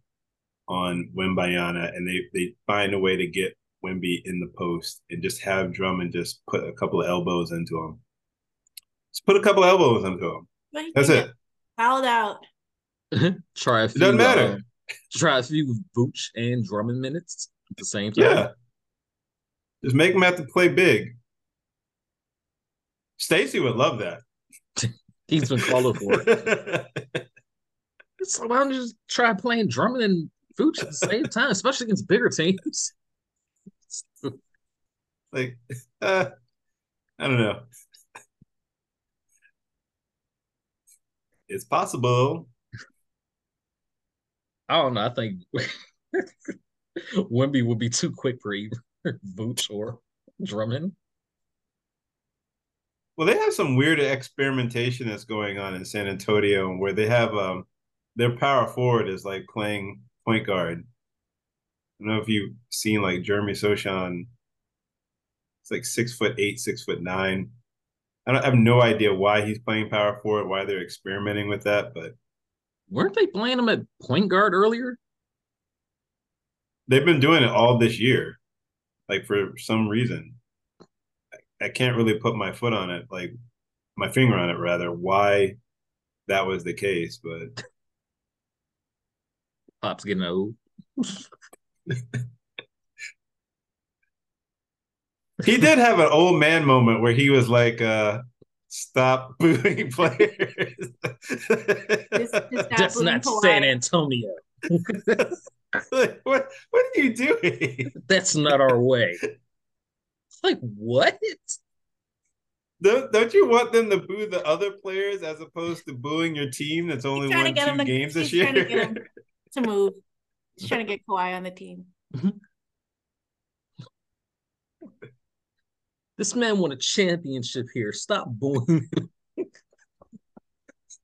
on Wembanyama and they they find a way to get Wemby in the post and just have Drummond just put a couple of elbows into him. Just put a couple of elbows into him. That's it. Fouled out. try a few, it doesn't matter. Uh, Try a few Vooch and Drummond minutes at the same time. Yeah. Just make them have to play big. Stacey would love that. He's been calling for it. so why don't you just try playing Drummond and Vooch at the same time, especially against bigger teams. like, uh, I don't know. It's possible. I don't know. I think Wemby would be too quick for either Vooch or Drummond. Well, they have some weird experimentation that's going on in San Antonio where they have um their power forward is like playing point guard. I don't know if you've seen like Jeremy Sochan. It's like six foot eight, six foot nine. I, don't, I have no idea why he's playing power forward, why they're experimenting with that, but weren't they playing him at point guard earlier? They've been doing it all this year, like for some reason. I, can't really put my foot on it, like my finger on it, rather, why that was the case, but Pop's getting old. he did have an old man moment where he was like, uh, stop booing players. This, That's not San Antonio. what what are you doing? That's not our way. It's like what? Don't, don't you want them to boo the other players as opposed to booing your team that's only won two to, games this year? To, to, move. He's trying to get Kawhi on the team. Mm-hmm. This man won a championship here. Stop booing.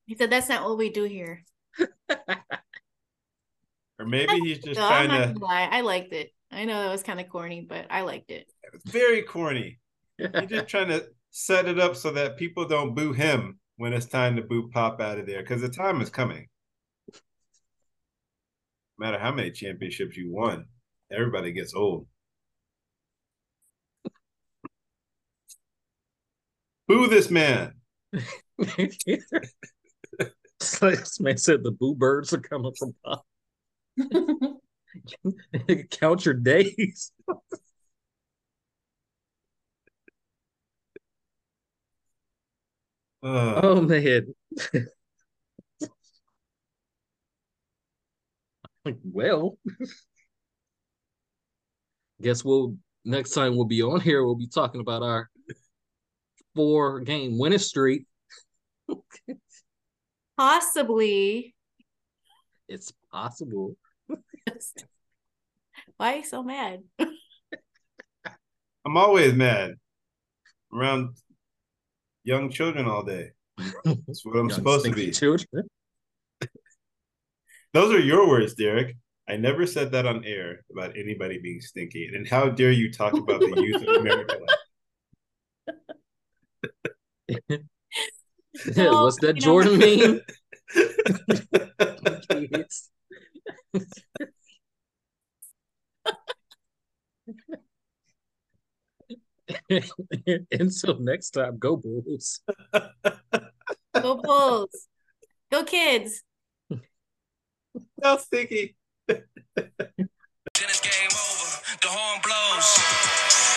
he said, "That's not what we do here." or maybe he's just no, trying to. Lie. I liked it. I know that was kind of corny, but I liked it. It's very corny. he's just trying to set it up so that people don't boo him when it's time to boo Pop out of there because the time is coming. No matter how many championships you won, everybody gets old. Boo this man. this man said the boo birds are coming from Pop. Count your days. Uh, oh man. well, guess we'll next time we'll be on here. We'll be talking about our four game winning streak. Possibly. It's possible. Why are you so mad? I'm always mad around young children all day. That's what I'm supposed to be. Children. Those are your words, Derek. I never said that on air about anybody being stinky. And how dare you talk about the youth of America What's that Jordan mean? Until next time, go Bulls. Go Bulls. Go kids. How sticky. Tennis game over. The horn blows.